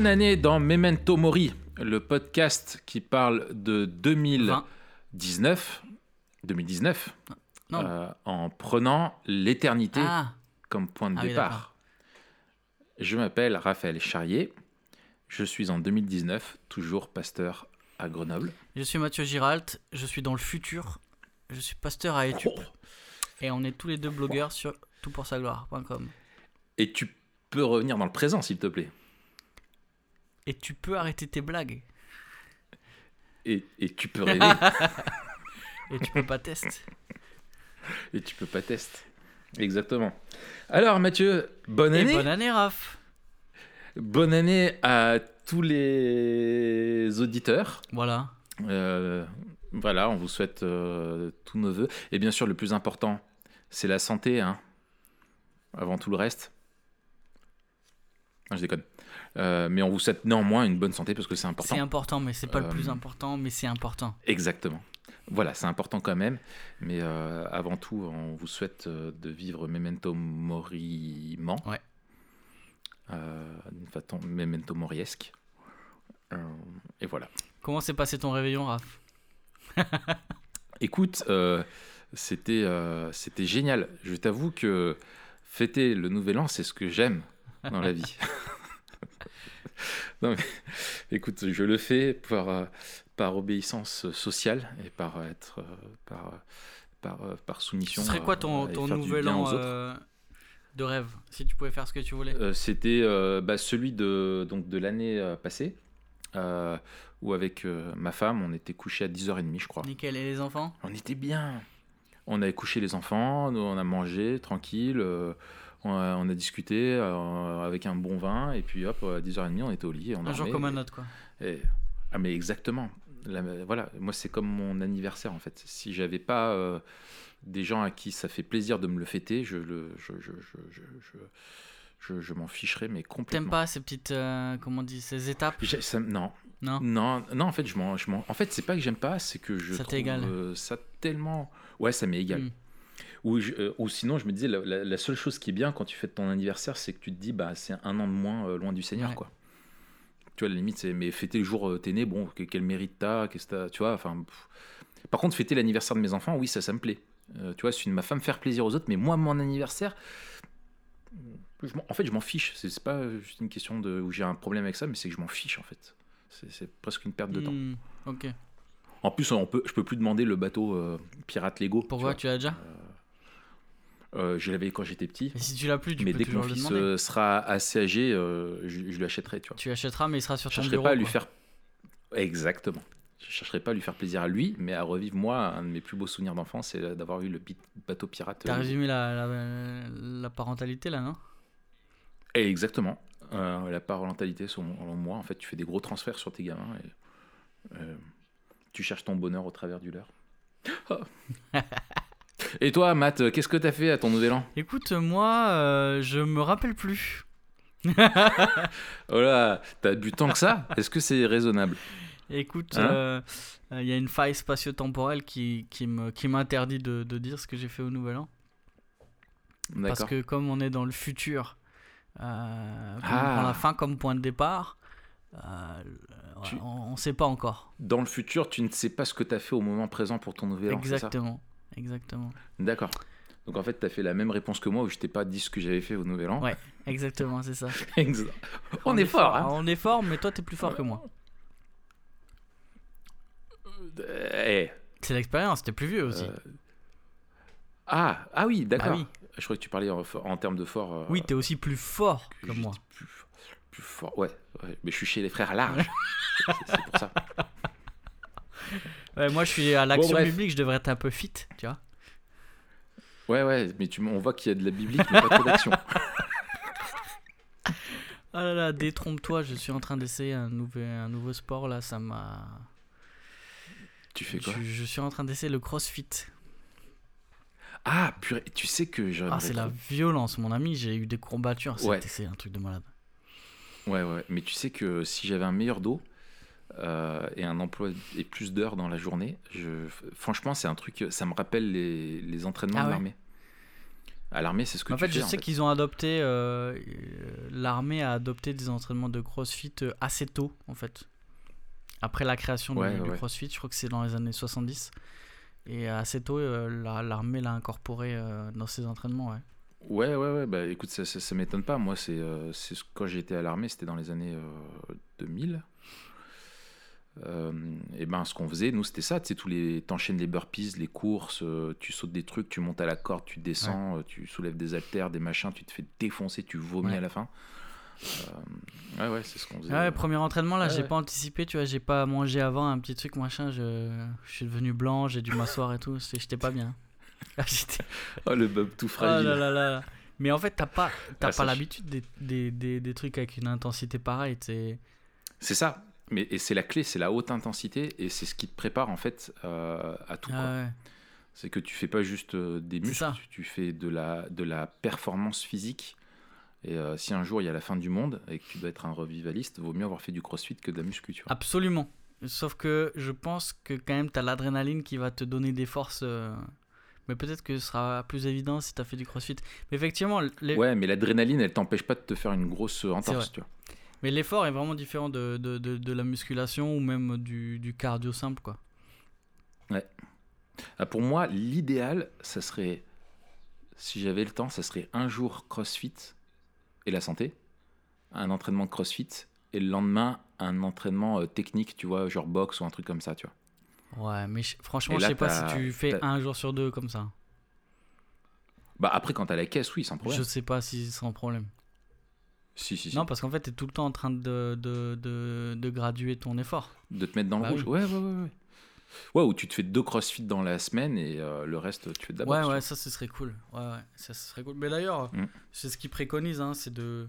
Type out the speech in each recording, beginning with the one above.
Bonne année dans Memento Mori, le podcast qui parle de 2019, 2019 Non. euh, en prenant l'éternité Ah, comme point de Ah oui, départ. Je m'appelle Raphaël Charrier, je suis en 2019, toujours pasteur à Grenoble. je suis Mathieu Giralt, je suis dans le futur, je suis pasteur à Etup. Oh. Et on est tous les deux blogueurs sur toutpoursagloire.com. Et tu peux revenir dans le présent, s'il te plaît. Et tu peux arrêter tes blagues. Et, et tu peux rêver, Et tu peux pas tester. et tu peux pas tester. Exactement. Alors Mathieu, bonne Et année. bonne année, Raph. Bonne année à tous les auditeurs. Voilà. Euh, voilà, on vous souhaite euh, tous nos voeux. Et bien sûr, le plus important, c'est la santé, hein, avant tout le reste. Non, je déconne. Euh, mais on vous souhaite néanmoins une bonne santé parce que c'est important. C'est important, mais c'est pas le plus Euh, important, mais c'est important. Exactement. Voilà, c'est important quand même. Mais euh, avant tout, on vous souhaite de vivre memento moriment. Ouais. D'une façon memento moriesque. Et voilà. Comment s'est passé ton réveillon, Raph? Écoute, c'était c'était génial. Je t'avoue que fêter le nouvel an, c'est ce que j'aime dans la vie. non, mais, écoute, je le fais par, euh, par obéissance sociale et par être euh, par, euh, par, par soumission. Ce serait quoi ton, ton nouvel an euh, de rêve Si tu pouvais faire ce que tu voulais? Euh, C'était euh, bah, celui de, donc, de l'année passée, où avec ma femme, on était couché à 10h30, je crois. Nickel. Et les enfants? On était bien. On avait couché les enfants, nous, on a mangé tranquille, on, a, on a discuté euh, avec un bon vin, et puis hop, à 10h30, on était au lit. On Un jour comme un autre, quoi. et- ah, mais exactement. La- voilà, moi, c'est comme mon anniversaire, en fait. Si j'avais pas euh, des gens à qui ça fait plaisir de me le fêter, je, le, je, je, je, je, je, je- je m'en ficherais, mais complètement. T'aimes pas ces petites, euh, comment on dit, ces étapes? Ça- non, Non? Non, non, en fait, je m'en, je m'en- en fait, c'est pas que j'aime pas, c'est que je Ça trouve euh, ça tellement, ouais, ça m'est égal. Mm. Ou, euh, ou sinon, je me disais, la, la- la seule chose qui est bien quand tu fêtes ton anniversaire, c'est que tu te dis, bah, c'est un an de moins euh, loin du Seigneur, Ouais. quoi. Tu vois, la limite, c'est, mais fêter le jour euh, t'es né, bon, que- quel mérite t'as, qu'est-ce que t'as, tu vois, enfin. Par contre, fêter l'anniversaire de mes enfants, oui, ça, ça me plaît. Tu vois, c'est une ma femme faire plaisir aux autres, mais moi, mon anniversaire, je en fait, je m'en fiche. C'est, c'est pas juste une question de où j'ai un problème avec ça, mais c'est que je m'en fiche, en fait. C'est, c'est presque une perte de temps. Hmm, Ok. En plus, on peut, je peux plus demander le bateau euh, pirate Lego. Pourquoi tu tu l'as déjà? Vois. Euh, Je l'avais quand j'étais petit. Mais si tu l'as plus, tu mais peux dès que mon le fils euh, sera assez âgé, euh, je, je lui achèterai, tu vois. Tu achèteras, mais il sera sur Je ton chercherai bureau. pas à lui faire. Exactement. Je chercherai pas à lui faire plaisir à lui, mais à revivre moi un de mes plus beaux souvenirs d'enfance, c'est d'avoir eu le bateau pirate. T'as résumé la, la, la parentalité là, non? Et exactement. Euh, la parentalité selon moi, en fait, tu fais des gros transferts sur tes gamins et tu cherches ton bonheur au travers du leur. Oh. et toi, Matt, qu'est-ce que t'as fait à ton nouvel an? Écoute, moi, euh, je me rappelle plus. Oh là, t'as bu tant que ça? Est-ce que c'est raisonnable? Écoute, Hein? euh, euh, il y a une faille spatio-temporelle qui, qui me- qui m'interdit de, de dire ce que j'ai fait au Nouvel An. Parce que comme on est dans le futur, euh, Ah. on prend la fin comme point de départ, euh, Tu- on ne sait pas encore. Dans le futur, tu ne sais pas ce que t'as fait au moment présent pour ton nouvel an, Exactement. Exactement. D'accord. Donc en fait, t'as fait la même réponse que moi où je t'ai pas dit ce que j'avais fait au nouvel an. Ouais. Exactement, c'est ça. On, est fort, hein On est fort, mais toi, t'es plus fort que moi. Euh, eh. C'est l'expérience, t'es plus vieux aussi. Euh, Ah, ah oui, d'accord. Bah oui. Je croyais que tu parlais en, en termes de fort. euh, Oui, t'es aussi plus fort que moi. Plus, plus fort, ouais, ouais. Mais je suis chez les frères larges. c'est c'est pour ça. Ouais, moi, je suis à l'action bref. biblique, je devrais être un peu fit, tu vois. Ouais, ouais, mais tu, on voit qu'il y a de la biblique, mais pas trop d'action. Ah là là, détrompe-toi, je suis en train d'essayer un, nouvel, un nouveau sport là, ça m'a. Tu fais quoi? Je, je suis en train d'essayer le crossfit. Ah, purée, tu sais que Ah, c'est la violence, mon ami, j'ai eu des courbatures, Ouais. c'est un truc de malade. Ouais, ouais, mais tu sais que si j'avais un meilleur dos euh, et un emploi et plus d'heures dans la journée, je... franchement, c'est un truc, ça me rappelle les, les entraînements Ah de ouais l'armée. À l'armée, c'est ce que En tu fait, fais. je sais qu'ils ont adopté. euh, euh, L'armée a adopté des entraînements de crossfit assez tôt, en fait. Après la création du- Ouais, du, ouais. crossfit, je crois que c'est dans les années 70. Et assez tôt, euh, la- l'armée l'a incorporé dans ses entraînements, ouais. Ouais, ouais, ouais. Bah écoute, ça, ça, ça m'étonne pas. Moi, c'est euh, c'est ce- quand j'étais à l'armée, c'était dans les années euh, 2000. Euh, et ben, ce qu'on faisait, nous, c'était ça. Tu sais, tous les, t'enchaînes les burpees, les courses, euh, tu sautes des trucs, tu montes à la corde, tu descends, euh, tu soulèves des haltères, des machins, tu te fais défoncer, tu vomis Ouais. à la fin. Ouais, ouais, c'est ce qu'on faisait. Ah ouais, premier entraînement, là, j'ai pas anticipé, tu vois, j'ai pas mangé avant un petit truc, machin, je, je suis devenu blanc, j'ai dû m'asseoir et tout, j'étais pas bien. Ah, Oh, le bub tout Oh fragile. là là là là. Mais en fait, t'as pas, t'as Ah, pas l'habitude des, des, des, des trucs avec une intensité pareille, c'est... C'est ça. Mais et c'est la clé, c'est la haute intensité et c'est ce qui te prépare en fait euh, à tout. Ah ouais. C'est que tu fais pas juste euh, des muscles, tu, tu fais de la, de la performance physique. Et euh, si un jour il y a la fin du monde et que tu dois être un revivaliste, vaut mieux avoir fait du crossfit que de la muscu. Tu vois. Absolument. Sauf que je pense que quand même, t'as l'adrénaline qui va te donner des forces. euh, Mais peut-être que ce sera plus évident si t'as fait du crossfit. Mais effectivement, les- Ouais, mais l'adrénaline, elle t'empêche pas de te faire une grosse entorse. Tu vois. Mais l'effort est vraiment différent de, de, de, de la musculation ou même du, du cardio simple, quoi. Ah, pour moi, l'idéal, ça serait, si j'avais le temps, ça serait un jour crossfit et la santé, un entraînement de crossfit et le lendemain un entraînement euh, technique, tu vois, genre boxe ou un truc comme ça, tu vois. Ouais, mais franchement, Et je là, sais pas si tu fais un jour sur deux comme ça. Bah après, quand t'as la caisse, oui, sans problème. Je sais pas si c'est sans problème. Si, si, si. Non, parce qu'en fait, t'es tout le temps en train de, de, de, de graduer ton effort. De te mettre dans le Bah rouge. oui. Ouais, ouais, ouais, ouais. Ouais, ou tu te fais deux crossfit dans la semaine et euh, le reste, tu fais de la Ouais, ouais, tu ça, ce serait cool. Ouais, ouais, ça, ce serait cool. Mais d'ailleurs, Mm. c'est ce qu'ils préconisent, hein, c'est de,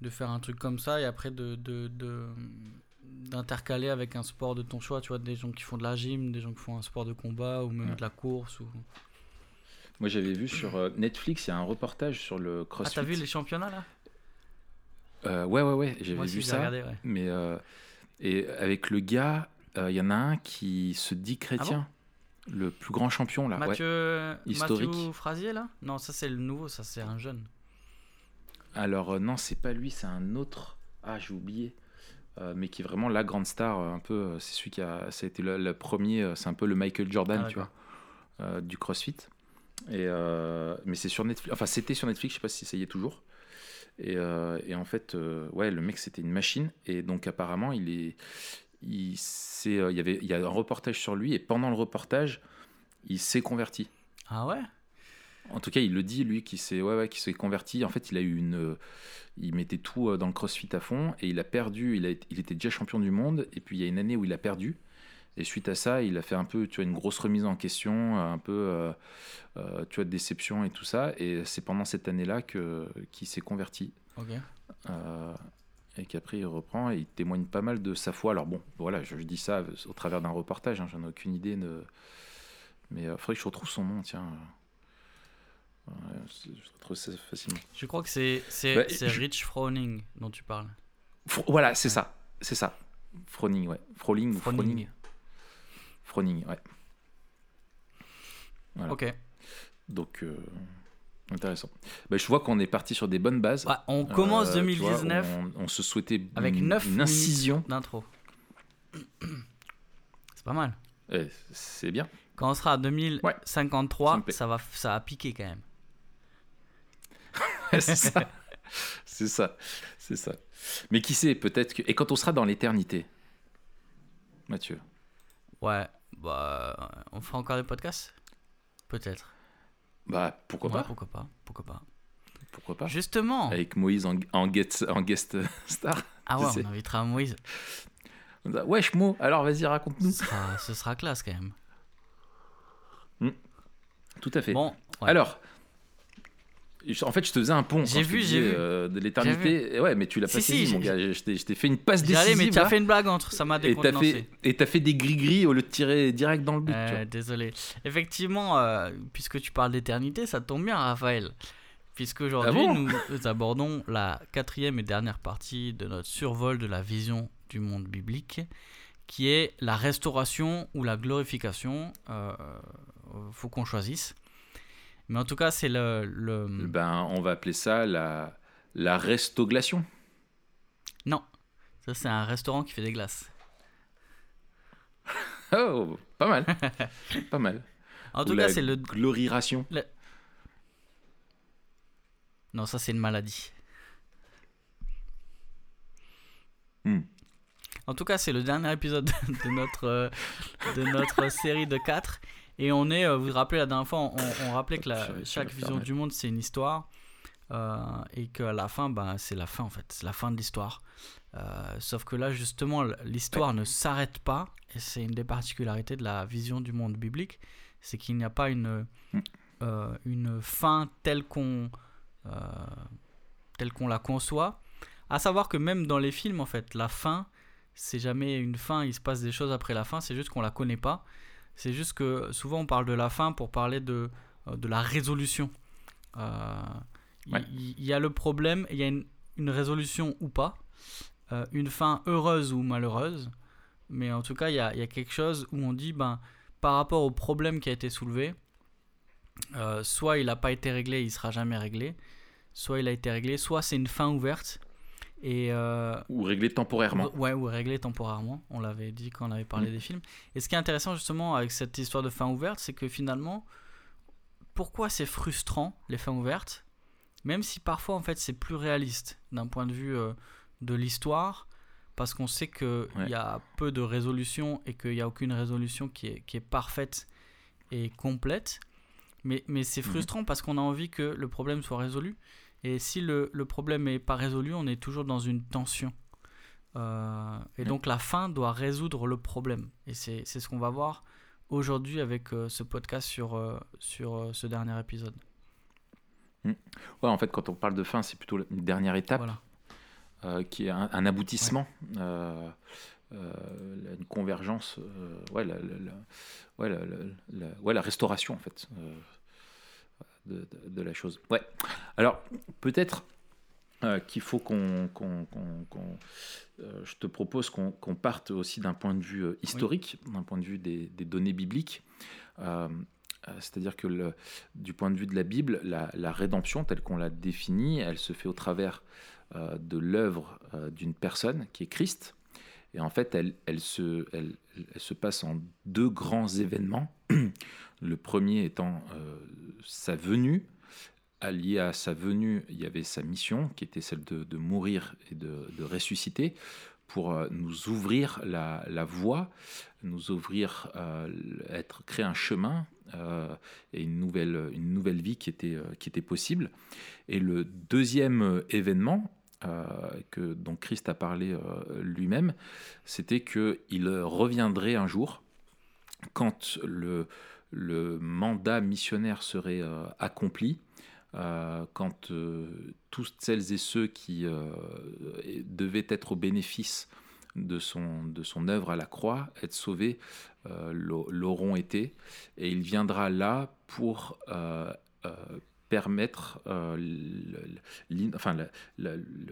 de faire un truc comme ça et après de, de, de- d'intercaler avec un sport de ton choix. Tu vois, des gens qui font de la gym, des gens qui font un sport de combat ou même Ouais. de la course. Ou... Moi, j'avais vu sur euh, Netflix, il y a un reportage sur le Ah, crossfit. t'as vu les championnats là? Euh, Ouais, ouais, ouais, j'avais vu ça. regardé, ouais. Mais euh, et avec le gars, euh, il y en a un qui se dit chrétien, le plus grand champion là. ouais. Mathieu, Historique. Mathieu Frasier là? Non, ça c'est le nouveau, ça c'est un jeune. Alors euh, non, c'est pas lui, c'est un autre. Ah, j'ai oublié. Mais qui est vraiment la grande star, un peu. C'est celui qui a, ça a été le, le premier. C'est un peu le Michael Jordan, Ah, tu vois, du CrossFit. Et mais c'est sur Netflix. Enfin, c'était sur Netflix. Je sais pas si ça y est toujours. Et, euh, et en fait, euh, ouais, le mec c'était une machine. Et donc apparemment, il est, il euh, il y avait, il y a un reportage sur lui. Et pendant le reportage, il s'est converti. Ah ouais? En tout cas, il le dit, lui, qui s'est ouais, ouais, qui s'est converti. En fait, il a eu une. euh, il mettait tout euh, dans le crossfit à fond et il a perdu. Il, a, il était déjà champion du monde. Et puis, il y a une année où il a perdu. Et suite à ça, il a fait un peu, tu vois, une grosse remise en question, un peu, euh, euh, tu vois, de déception et tout ça. Et c'est pendant cette année-là que qu'il s'est converti. Ok. Euh, et qu'après, il reprend et il témoigne pas mal de sa foi. Alors, bon, voilà, je, je dis ça au travers d'un reportage. hein, J'en ai aucune idée. De... Mais il faudrait que je retrouve son nom, tiens. Ouais, je retrouve ça facilement. Je crois que c'est Bah, je- Rich Froning dont tu parles. Fro- voilà, c'est ça. C'est ça. Froning, ouais. Froling Froning. Froning. Froning, ouais. Voilà. Ok. Donc, euh, intéressant. Bah, je vois qu'on est parti sur des bonnes bases. Ouais, on commence Euh, tu vois, 2019 on, on se souhaitait avec une, 9 une incision. d'intro. C'est pas mal. Eh, c'est bien. Quand on sera à Ça 2053, me plaît. ça, va, ça va piquer quand même. c'est ça. C'est ça. C'est ça. Mais qui sait, peut-être que. Et quand on sera dans l'éternité, Mathieu, Ouais, bah, on fera encore des podcasts? Peut-être. bah pourquoi Ouais, pas? Pourquoi pas Pourquoi pas Pourquoi pas? Justement. Avec Moïse en, en, guest, en guest star. Ah ouais, on invitera Moïse. Wesh, Mo, alors vas-y, Ce raconte-nous. sera, ce sera classe quand même. Tout à fait. Bon, ouais. Alors, en fait, je te faisais un pont. J'ai vu, j'ai vu. euh, de l'éternité. Ouais, mais tu l'as pas si, saisi, mon gars. Je t'ai fait une passe décisive. mais tu as fait une blague entre, ça m'a décontenancé. fait, et t'as fait des gris-gris au lieu de tirer direct dans le but. Euh, désolé. Effectivement, euh, puisque tu parles d'éternité, ça tombe bien, Raphaël. Puisque aujourd'hui, Ah bon nous abordons la quatrième et dernière partie de notre survol de la vision du monde biblique, qui est la restauration ou la glorification. Faut qu'on choisisse. Mais en tout cas, c'est le, le... Ben, on va appeler ça la, la restoglation. Non, ça c'est un restaurant qui fait des glaces. oh, pas mal. pas mal. En tout cas, c'est le. Gloriration. Non, ça c'est une maladie. Hmm. En tout cas, c'est le dernier épisode de notre, euh, de notre série de 4. Et on est, euh, vous vous rappelez la dernière fois, on, rappelait que la, chaque vision du monde c'est une histoire. Euh, et qu'à la fin, bah, c'est la fin en fait, c'est la fin de l'histoire. sauf que là, justement, l'histoire ne s'arrête pas. Et c'est une des particularités de la vision du monde biblique c'est qu'il n'y a pas une, hmm. une fin telle qu'on telle qu'on la conçoit. À savoir que même dans les films, en fait, la fin, c'est jamais une fin, il se passe des choses après la fin, c'est juste qu'on la connaît pas. C'est juste que souvent on parle de la fin pour parler de, euh, de la résolution. Euh, il y, a le problème, il y a une, une, résolution ou pas, euh, une fin heureuse ou malheureuse, mais en tout cas il y a, y a, quelque chose où on dit, ben, par rapport au problème qui a été soulevé, soit il n'a pas été réglé, il sera jamais réglé, soit il a été réglé, soit c'est une fin ouverte et, euh, ou régler temporairement. Ouais, ou régler temporairement. On l'avait dit quand on avait parlé mm. des films. Et ce qui est intéressant justement avec cette histoire de fin ouverte, c'est que finalement, pourquoi c'est frustrant les fins ouvertes, même si parfois en fait c'est plus réaliste d'un point de vue euh, de l'histoire, parce qu'on sait qu'il y a peu de résolution et qu'il n'y a aucune résolution qui est, qui est parfaite et complète. Mais, mais c'est mm-hmm. frustrant parce qu'on a envie que le problème soit résolu. Et si le, le problème n'est pas résolu, on est toujours dans une tension. Euh, et donc la fin doit résoudre le problème. Et c'est ce qu'on va voir aujourd'hui avec euh, ce podcast sur, euh, sur ce dernier épisode. Hmm. Ouais, en fait, quand on parle de fin, c'est plutôt une dernière étape qui est un, aboutissement. une convergence, ouais, la, ouais, la, ouais, la, restauration en fait de, la chose. Ouais. Alors, peut-être euh, qu'il faut qu'on. Euh, je te propose qu'on parte aussi d'un point de vue euh, historique, d'un point de vue des, données bibliques. C'est-à-dire que le, du point de vue de la Bible, la, rédemption telle qu'on l'a définie, elle se fait au travers de l'œuvre d'une personne qui est Christ. Et en fait, elle, se, passe en deux grands événements. Le premier étant euh, sa venue. Allié à sa venue, il y avait sa mission, qui était celle de, mourir et de, ressusciter, pour euh, nous ouvrir la, voie, nous ouvrir, euh, créer un chemin et une nouvelle, vie qui était possible. Et le deuxième événement, que, dont Christ a parlé lui-même, c'était qu'il reviendrait un jour quand le, mandat missionnaire serait euh, accompli, euh, quand euh, toutes celles et ceux qui devaient être au bénéfice de son œuvre à la croix, être sauvés, l'auront été, et il viendra là pour permettre euh,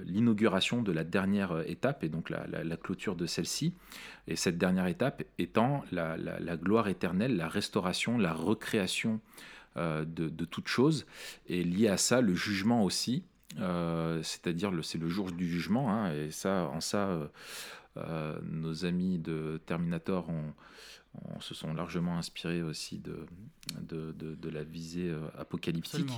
l'inauguration de la dernière étape et donc la, clôture de celle-ci. Et cette dernière étape étant la, gloire éternelle, la restauration, la recréation euh, de, de toute chose. Et lié à ça, le jugement aussi. Euh, c'est-à-dire c'est le jour du jugement, hein, et ça, en ça, nos amis de Terminator ont, on se sont largement inspirés aussi de, de, la visée euh, apocalyptique.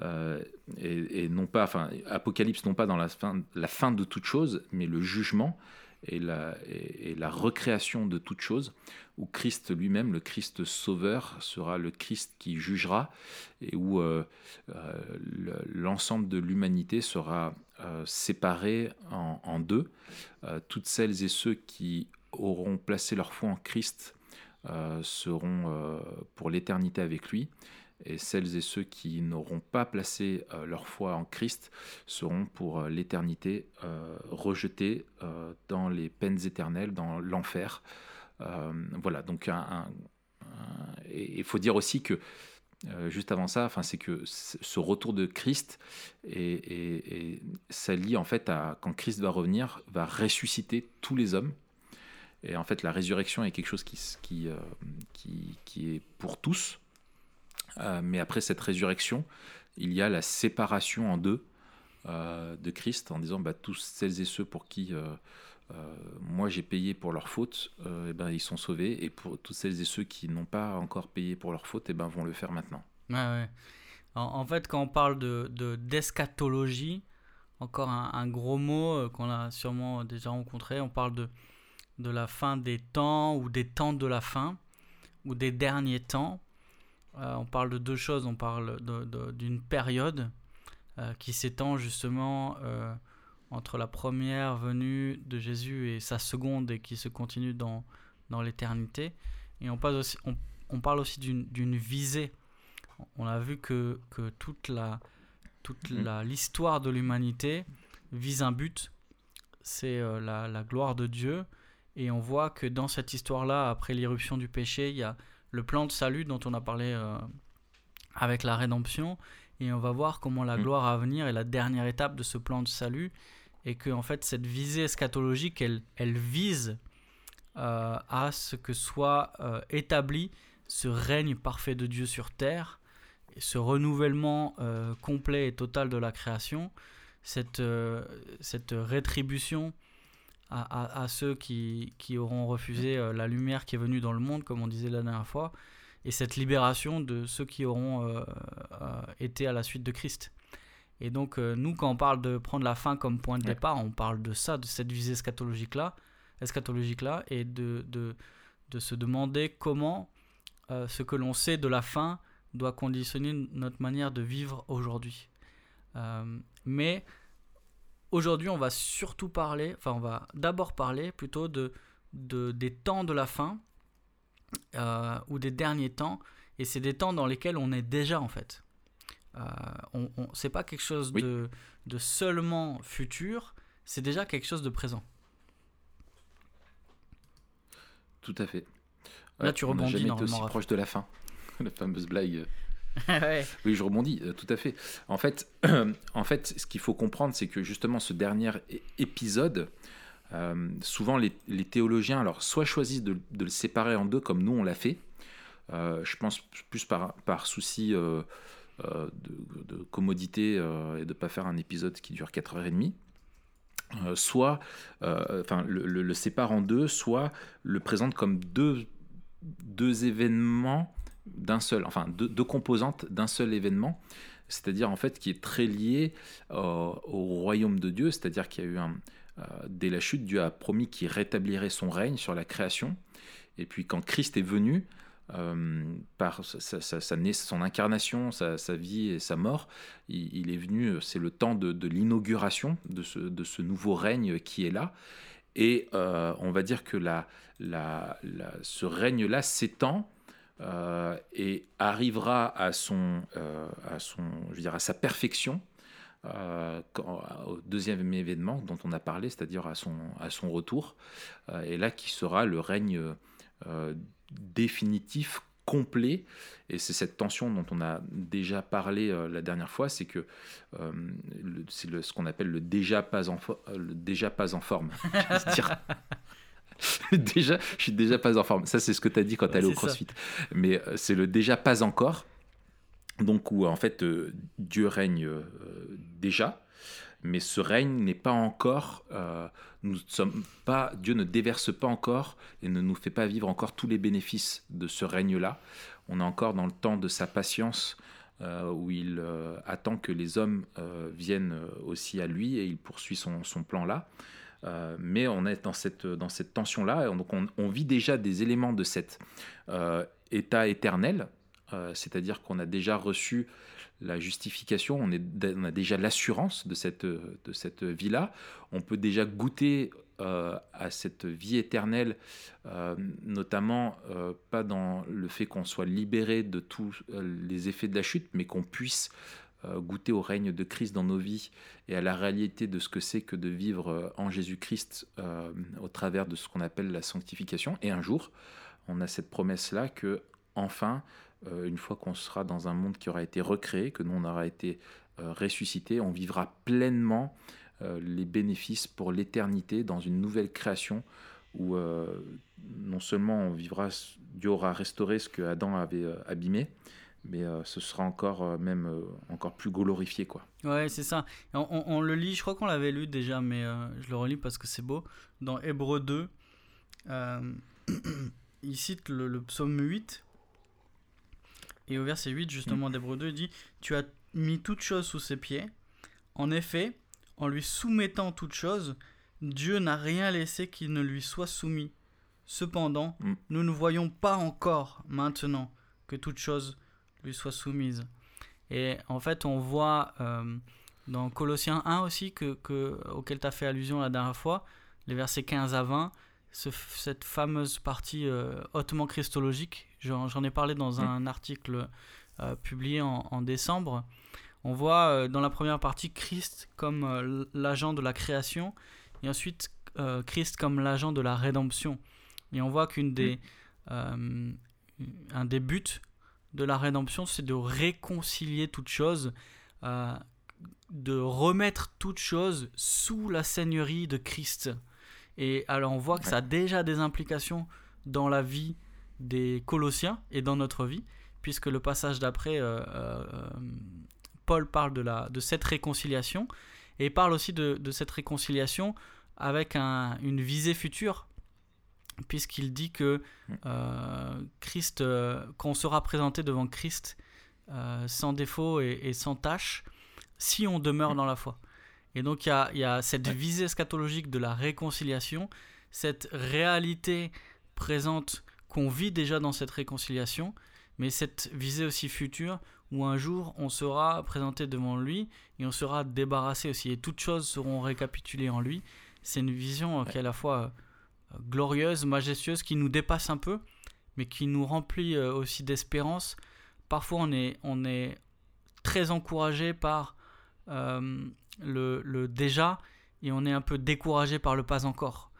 Euh, et, non pas, enfin, apocalypse non pas dans la fin, la fin de toute chose, mais le jugement et la, et, la recréation de toute chose, où Christ lui-même, le Christ sauveur, sera le Christ qui jugera, et où euh, l'ensemble de l'humanité sera séparé en, en deux. toutes celles et ceux qui auront placé leur foi en Christ euh, seront euh, pour l'éternité avec lui. Et celles et ceux qui n'auront pas placé euh, leur foi en Christ seront pour l'éternité rejetés dans les peines éternelles, dans l'enfer. voilà, donc il faut dire aussi que juste avant ça, c'est que ce retour de Christ et, et, ça lie en fait à quand Christ va revenir, va ressusciter tous les hommes et en fait, la résurrection est quelque chose qui, euh, qui, qui est pour tous. mais après cette résurrection, il y a la séparation en deux de Christ en disant bah, tous celles et ceux pour qui moi j'ai payé pour leur faute, et ben, ils sont sauvés, et pour toutes celles et ceux qui n'ont pas encore payé pour leur faute, et ben, vont le faire maintenant. ouais. En, fait, quand on parle de d'eschatologie, encore un, gros mot euh, qu'on a sûrement déjà rencontré, on parle de, de la fin des temps ou des temps de la fin ou des derniers temps. Euh, on parle de deux choses, on parle d'une période euh, qui s'étend justement entre la première venue de Jésus et sa seconde et qui se continue dans, dans l'éternité. Et on parle aussi, on parle aussi d'une visée on a vu que, que toute la toute mhm. l'histoire de l'humanité vise un but, c'est euh, la, la, gloire de Dieu. Et on voit que dans cette histoire-là, après l'irruption du péché, il y a le plan de salut dont on a parlé euh, avec la rédemption. Et on va voir comment la mhm. gloire à venir est la dernière étape de ce plan de salut. Et que en fait, cette visée eschatologique, elle, elle vise euh, à ce que soit établi ce règne parfait de Dieu sur terre ce renouvellement euh, complet et total de la création, cette, euh, cette rétribution à, à, ceux qui, qui, auront refusé euh, la lumière qui est venue dans le monde, comme on disait la dernière fois, et cette libération de ceux qui auront été à la suite de Christ. Et donc, nous, quand on parle de prendre la fin comme point de départ, on parle de ça, de cette visée eschatologique-là, eschatologique -là, et de, de, de, se demander comment ce que l'on sait de la fin doit conditionner notre manière de vivre aujourd'hui. Euh, mais aujourd'hui, on va surtout parler, enfin, on va d'abord parler plutôt de, de, des temps de la fin euh, ou des derniers temps, et c'est des temps dans lesquels on est déjà en fait. Euh, on, on c'est pas quelque chose de, de seulement futur, c'est déjà quelque chose de présent. Tout à fait. Là, tu rebondis on jamais été aussi proche de la fin. la fameuse blague. Oui, je rebondis, euh, tout à fait. En fait, en fait ce qu'il faut comprendre, c'est que justement, ce dernier épisode, euh, souvent les, théologiens, alors soit choisissent de, le séparer en deux, comme nous on l'a fait, euh, je pense plus par, par souci de, commodité et de ne pas faire un épisode qui dure 4h30. soit enfin, le, le, le, sépare en deux, soit le présente comme deux, deux événements d'un seul, enfin deux, composantes d'un seul événement, c'est-à-dire en fait qui est très lié euh, au royaume de Dieu, c'est-à-dire qu'il y a eu un, euh, dès la chute, Dieu a promis qu'il rétablirait son règne sur la création, et puis quand Christ est venu, euh, par sa, son incarnation, sa, vie et sa mort, il, est venu, c'est le temps de, l'inauguration de ce, nouveau règne qui est là. Et on va dire que ce règne-là s'étend euh, et arrivera à son, euh, à son, je veux dire, à sa perfection euh, au deuxième événement dont on a parlé, c'est-à-dire à son, à son retour, et là qui sera le règne définitif, complet, et c'est cette tension dont on a déjà parlé la dernière fois, c'est que c'est ce qu'on appelle le déjà pas en, le déjà pas en forme. déjà, je suis déjà pas en forme. Ça, c'est ce que tu as dit quand tu allais au CrossFit. Mais euh, c'est le déjà pas encore. Donc, où en fait, euh, Dieu règne euh, déjà, mais ce règne n'est pas encore. nous sommes pas. Dieu ne déverse pas encore et ne nous fait pas vivre encore tous les bénéfices de ce règne-là. On est encore dans le temps de sa patience. où il attend que les hommes viennent aussi à lui et il poursuit son, son plan là. Euh, mais on est dans cette, dans cette tension-là, donc on, vit déjà des éléments de cet euh, état éternel, euh, c'est-à-dire qu'on a déjà reçu la justification, on, a déjà l'assurance de cette, de cette vie-là, on peut déjà goûter à cette vie éternelle, notamment pas dans le fait qu'on soit libéré de tous les effets de la chute, mais qu'on puisse goûter au règne de Christ dans nos vies et à la réalité de ce que c'est que de vivre euh, en Jésus-Christ euh, au travers de ce qu'on appelle la sanctification. Et un jour, on a cette promesse-là que, enfin, une fois qu'on sera dans un monde qui aura été recréé, que nous, on aura été ressuscité, on vivra pleinement les bénéfices pour l'éternité dans une nouvelle création où non seulement on vivra, Dieu aura restauré ce que Adam avait abîmé, mais ce sera encore même encore plus glorifié quoi. Ouais, c'est ça. On, le lit, je crois qu'on l'avait lu déjà, mais je le relis parce que c'est beau. Dans Hébreu 2, il cite le, le, psaume 8. Et au verset 8, justement, mm. d'Hébreu 2, il dit Tu as mis toute chose sous ses pieds. En effet, en lui soumettant toute chose, Dieu n'a rien laissé qui ne lui soit soumis. Cependant, mm. nous ne voyons pas encore maintenant que toute chose lui soit soumise. Et en fait, on voit euh, dans Colossiens 1 aussi, que, que auquel tu as fait allusion la dernière fois, les versets 15 à 20, cette fameuse partie euh, hautement christologique. J'en ai parlé dans un article euh, publié en, décembre. On voit dans la première partie Christ comme l'agent de la création et ensuite Christ comme l'agent de la rédemption. Et on voit qu'une des, mm. un des buts de la rédemption, c'est de réconcilier toute chose, de remettre toute chose sous la seigneurie de Christ. Et alors on voit que ça a déjà des implications dans la vie des Colossiens et dans notre vie, puisque le passage d'après, euh, euh, Paul parle de, la, de cette réconciliation, et parle aussi de, cette réconciliation avec une visée future, puisqu'il dit que euh, Christ, qu'on sera présenté devant Christ sans défaut et, et, sans tâche, si on demeure dans la foi. Et donc il y a, cette visée eschatologique de la réconciliation, cette réalité présente qu'on vit déjà dans cette réconciliation, mais cette visée aussi future où un jour on sera présenté devant lui et on sera débarrassé aussi. Et toutes choses seront récapitulées en lui. C'est une vision qui est à la fois euh, glorieuse, majestueuse, qui nous dépasse un peu, mais qui nous remplit euh, aussi d'espérance. Parfois on est, on est très encouragé par euh, le, déjà et on est un peu découragé par le pas encore.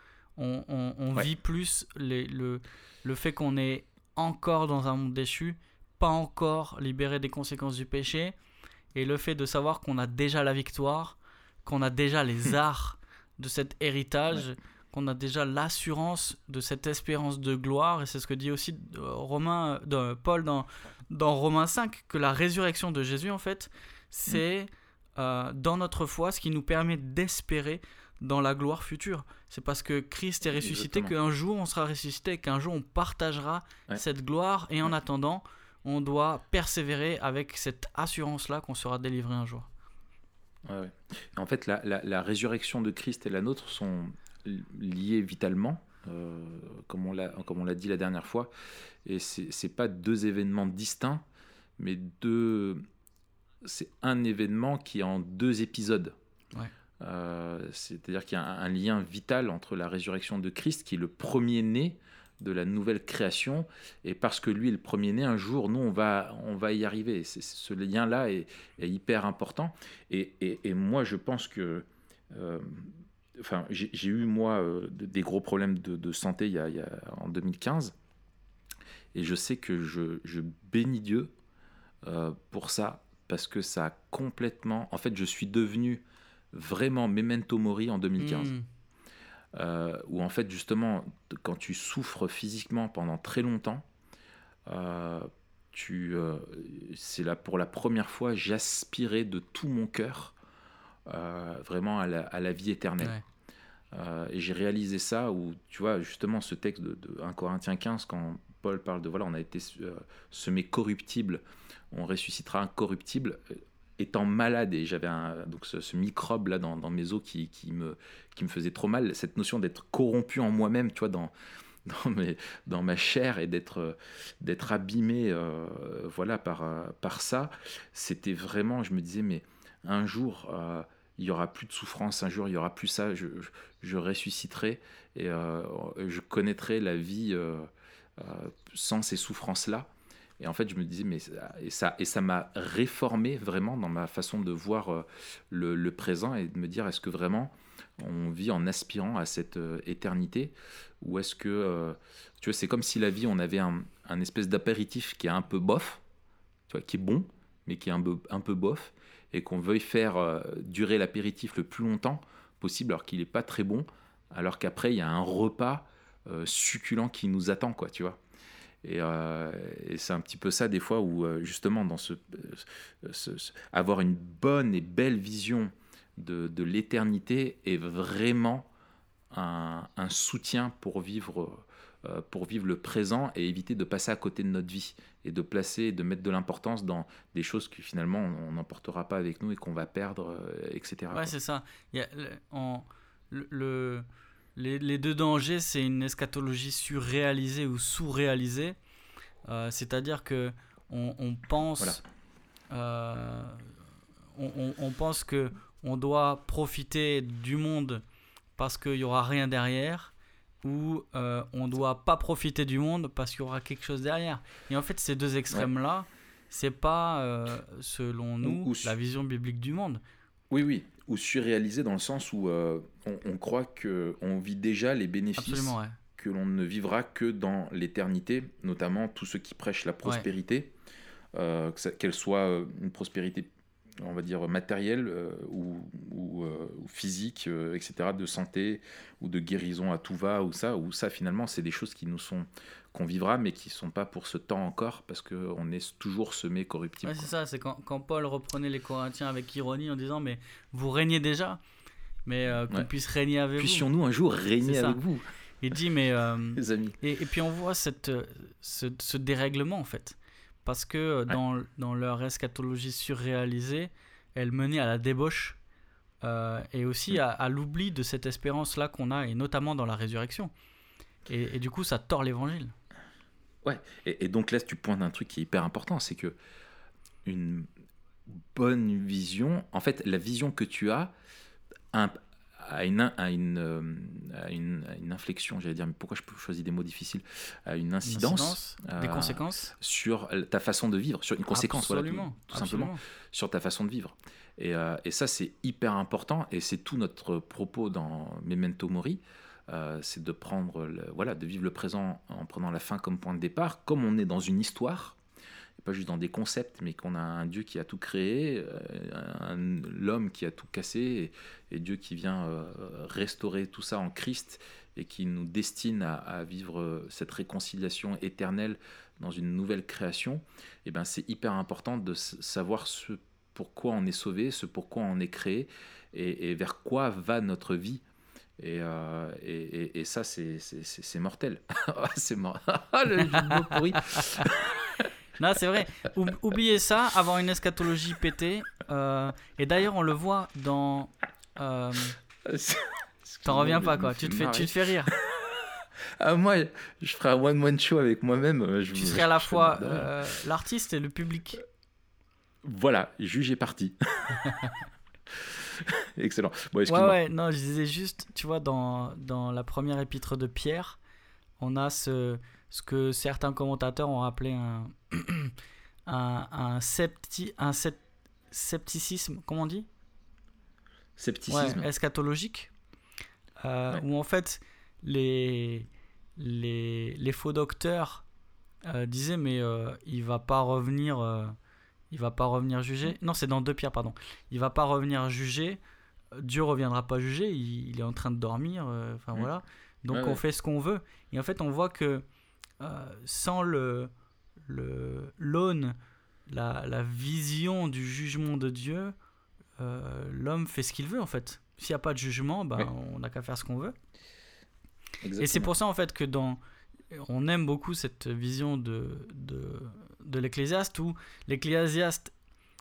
On, on, vit plus les, le, le fait qu'on est encore dans un monde déchu, pas encore libéré des conséquences du péché, et le fait de savoir qu'on a déjà la victoire, qu'on a déjà les arts de cet héritage, qu'on a déjà l'assurance de cette espérance de gloire, et c'est ce que dit aussi euh, Romain, de Paul dans, dans Romains 5, que la résurrection de Jésus, en fait, c'est... Euh, dans notre foi, ce qui nous permet d'espérer dans la gloire future. C'est parce que Christ est ressuscité qu'un jour on sera ressuscité, qu'un jour on partagera cette gloire. Et en attendant, on doit persévérer avec cette assurance-là qu'on sera délivré un jour. En fait, la, résurrection de Christ et la nôtre sont liées vitalement, euh, comme on l'a dit la dernière fois. Et c'est pas deux événements distincts, mais deux c'est un événement qui est en deux épisodes. Euh, c'est-à-dire qu'il y a un, lien vital entre la résurrection de Christ, qui est le premier-né de la nouvelle création, et parce que lui est le premier-né, un jour, nous, on va, on va y arriver. ce lien-là est, hyper important. Et, moi, je pense que... Euh, enfin, j'ai eu, moi, euh, des gros problèmes de, santé il y, a, en 2015, et je sais que je, je bénis Dieu pour ça, parce que ça a complètement. En fait, je suis devenu vraiment memento mori en 2015. Hmm. Euh, où en fait, justement, quand tu souffres physiquement pendant très longtemps, euh, tu, euh, c'est là pour la première fois, j'aspirais de tout mon cœur vraiment à la, vie éternelle. et j'ai réalisé ça où, tu vois, justement, ce texte de, de 1 Corinthiens 15, quand Paul parle de voilà, on a été semé corruptible on ressuscitera incorruptible euh, étant malade. Et j'avais donc ce, microbe là dans, mes os qui, me, qui me faisait trop mal, cette notion d'être corrompu en moi-même, tu vois, dans, dans, mes, dans ma chair et d'être d'être abîmé euh, voilà par, par ça, c'était vraiment, je me disais, mais un jour, euh, il y aura plus de souffrance, un jour, il y aura plus ça, je, ressusciterai et je connaîtrai la vie sans ces souffrances-là. Et en fait, je me disais, mais et ça, et ça m'a réformé vraiment dans ma façon de voir euh, le, présent et de me dire, est-ce que vraiment on vit en aspirant à cette euh, éternité ou est-ce que, euh, tu vois, c'est comme si la vie, on avait un, espèce d'apéritif qui est un peu bof, tu vois, qui est bon, mais qui est un peu, un peu bof, et qu'on veuille faire durer l'apéritif le plus longtemps possible, alors qu'il n'est pas très bon, alors qu'après, il y a un repas succulent qui nous attend, quoi, tu vois. Et, c'est un petit peu ça des fois où justement dans ce, avoir une bonne et belle vision de, l'éternité est vraiment un, soutien pour vivre euh, pour vivre le présent et éviter de passer à côté de notre vie et de placer, de mettre de l'importance dans des choses que finalement on n'emportera pas avec nous et qu'on va perdre, euh, etc. Ouais, c'est ça. Il y a le, les, les, deux dangers, c'est une eschatologie surréalisée ou sous-réalisée. Euh, c'est-à-dire que on, on pense, on, on, on, pense que on doit profiter du monde parce qu'il n'y aura rien derrière où euh, on doit pas profiter du monde parce qu'il y aura quelque chose derrière. Et en fait, ces deux extrêmes-là, c'est pas, euh, selon nous, la vision biblique du monde. Oui, oui, ou surréalisé dans le sens où euh, on, croit qu'on vit déjà les bénéfices que l'on ne vivra que dans l'éternité, notamment tous ceux qui prêchent la prospérité, qu'elle soit une prospérité on va dire matériel euh, ou, euh, physique, euh, etc., de santé ou de guérison à tout va ou ça, ou ça finalement c'est des choses qui nous sont qu'on vivra mais qui sont pas pour ce temps encore parce que on est toujours semé corruptible. c'est ça, c'est quand, Paul reprenait les Corinthiens avec ironie en disant mais vous régnez déjà, mais qu'on puisse régner avec Puissions-nous un jour régner avec vous. Il dit mais les amis. Et, puis on voit cette ce, ce dérèglement en fait parce que euh, dans, dans, leur eschatologie surréalisée, elle menait à la débauche euh, et aussi mm. à, l'oubli de cette espérance-là qu'on a, et notamment dans la résurrection. Et, du coup, ça tord l'évangile. Ouais, et, donc là, tu pointes un truc qui est hyper important, c'est que une bonne vision, en fait, la vision que tu as, un, à une, à une, euh, à une, une, inflexion, j'allais dire, mais pourquoi je choisis des mots difficiles, à une incidence, des conséquences sur ta façon de vivre, sur une conséquence, voilà, tout, simplement, sur ta façon de vivre. Et, euh, et ça, c'est hyper important, et c'est tout notre propos dans Memento Mori. Euh, c'est de prendre, le, voilà, de vivre le présent en prenant la fin comme point de départ, comme on est dans une histoire, pas juste dans des concepts, mais qu'on a un Dieu qui a tout créé, euh, l'homme qui a tout cassé, et, Dieu qui vient euh, restaurer tout ça en Christ et qui nous destine à, vivre cette réconciliation éternelle dans une nouvelle création, et eh ben c'est hyper important de savoir ce pourquoi on est sauvé, ce pourquoi on est créé, et, vers quoi va notre vie. Et, euh, ça, c'est mortel. c'est mort. le pourri. Non, c'est vrai. oubliez ça, avoir une eschatologie pétée. Euh, et d'ailleurs, on le voit dans. Euh, T'en reviens pas, quoi. Tu te, fais, tu te fais rire. Ah, moi, je ferai un one-man show avec moi-même. Euh, je tu serais à la fois euh, l'artiste et le public. Voilà, juge est parti. Excellent. ouais, ouais, non, je disais juste, tu vois, dans, dans la première épître de Pierre, on a ce, ce que certains commentateurs ont appelé un, un, un, septi, un scepticisme, comment on dit? Scepticisme. eschatologique, euh, où en fait les, les, les faux docteurs euh, disaient mais euh, il va pas revenir il va pas revenir juger. Non c'est dans deux pierres pardon. Il va pas revenir juger. Dieu reviendra pas juger. Il, est en train de dormir enfin mm. voilà. Donc on fait ce qu'on veut. Et en fait on voit que sans le l'aune, la, la, vision du jugement de Dieu, euh, l'homme fait ce qu'il veut en fait. S'il n'y a pas de jugement, ben, on n'a qu'à faire ce qu'on veut. Et c'est pour ça en fait que dans on aime beaucoup cette vision de, de, de l'ecclésiaste où l'ecclésiaste,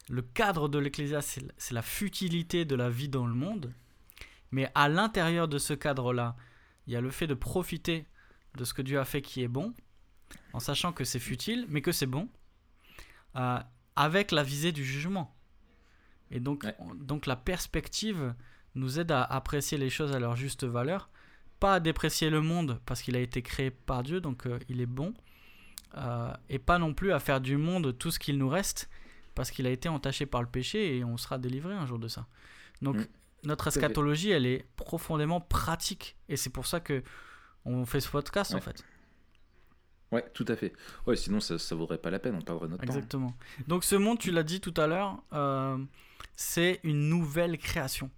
le cadre de l'ecclésiaste, c'est la futilité de la vie dans le monde. Mais à l'intérieur de ce cadre-là, il y a le fait de profiter de ce que Dieu a fait qui est bon, en sachant que c'est futile, mais que c'est bon, euh, avec la visée du jugement. Et donc, donc la perspective nous aide à apprécier les choses à leur juste valeur, pas à déprécier le monde parce qu'il a été créé par Dieu, donc euh, il est bon, euh, et pas non plus à faire du monde tout ce qu'il nous reste parce qu'il a été entaché par le péché et on sera délivré un jour de ça. Donc mm. notre eschatologie, elle est profondément pratique et c'est pour ça que on fait ce podcast en fait. Ouais, tout à fait. Ouais, sinon ça, ça vaudrait pas la peine, on perdrait notre temps. Exactement. Donc ce monde, tu l'as dit tout à l'heure, euh, c'est une nouvelle création.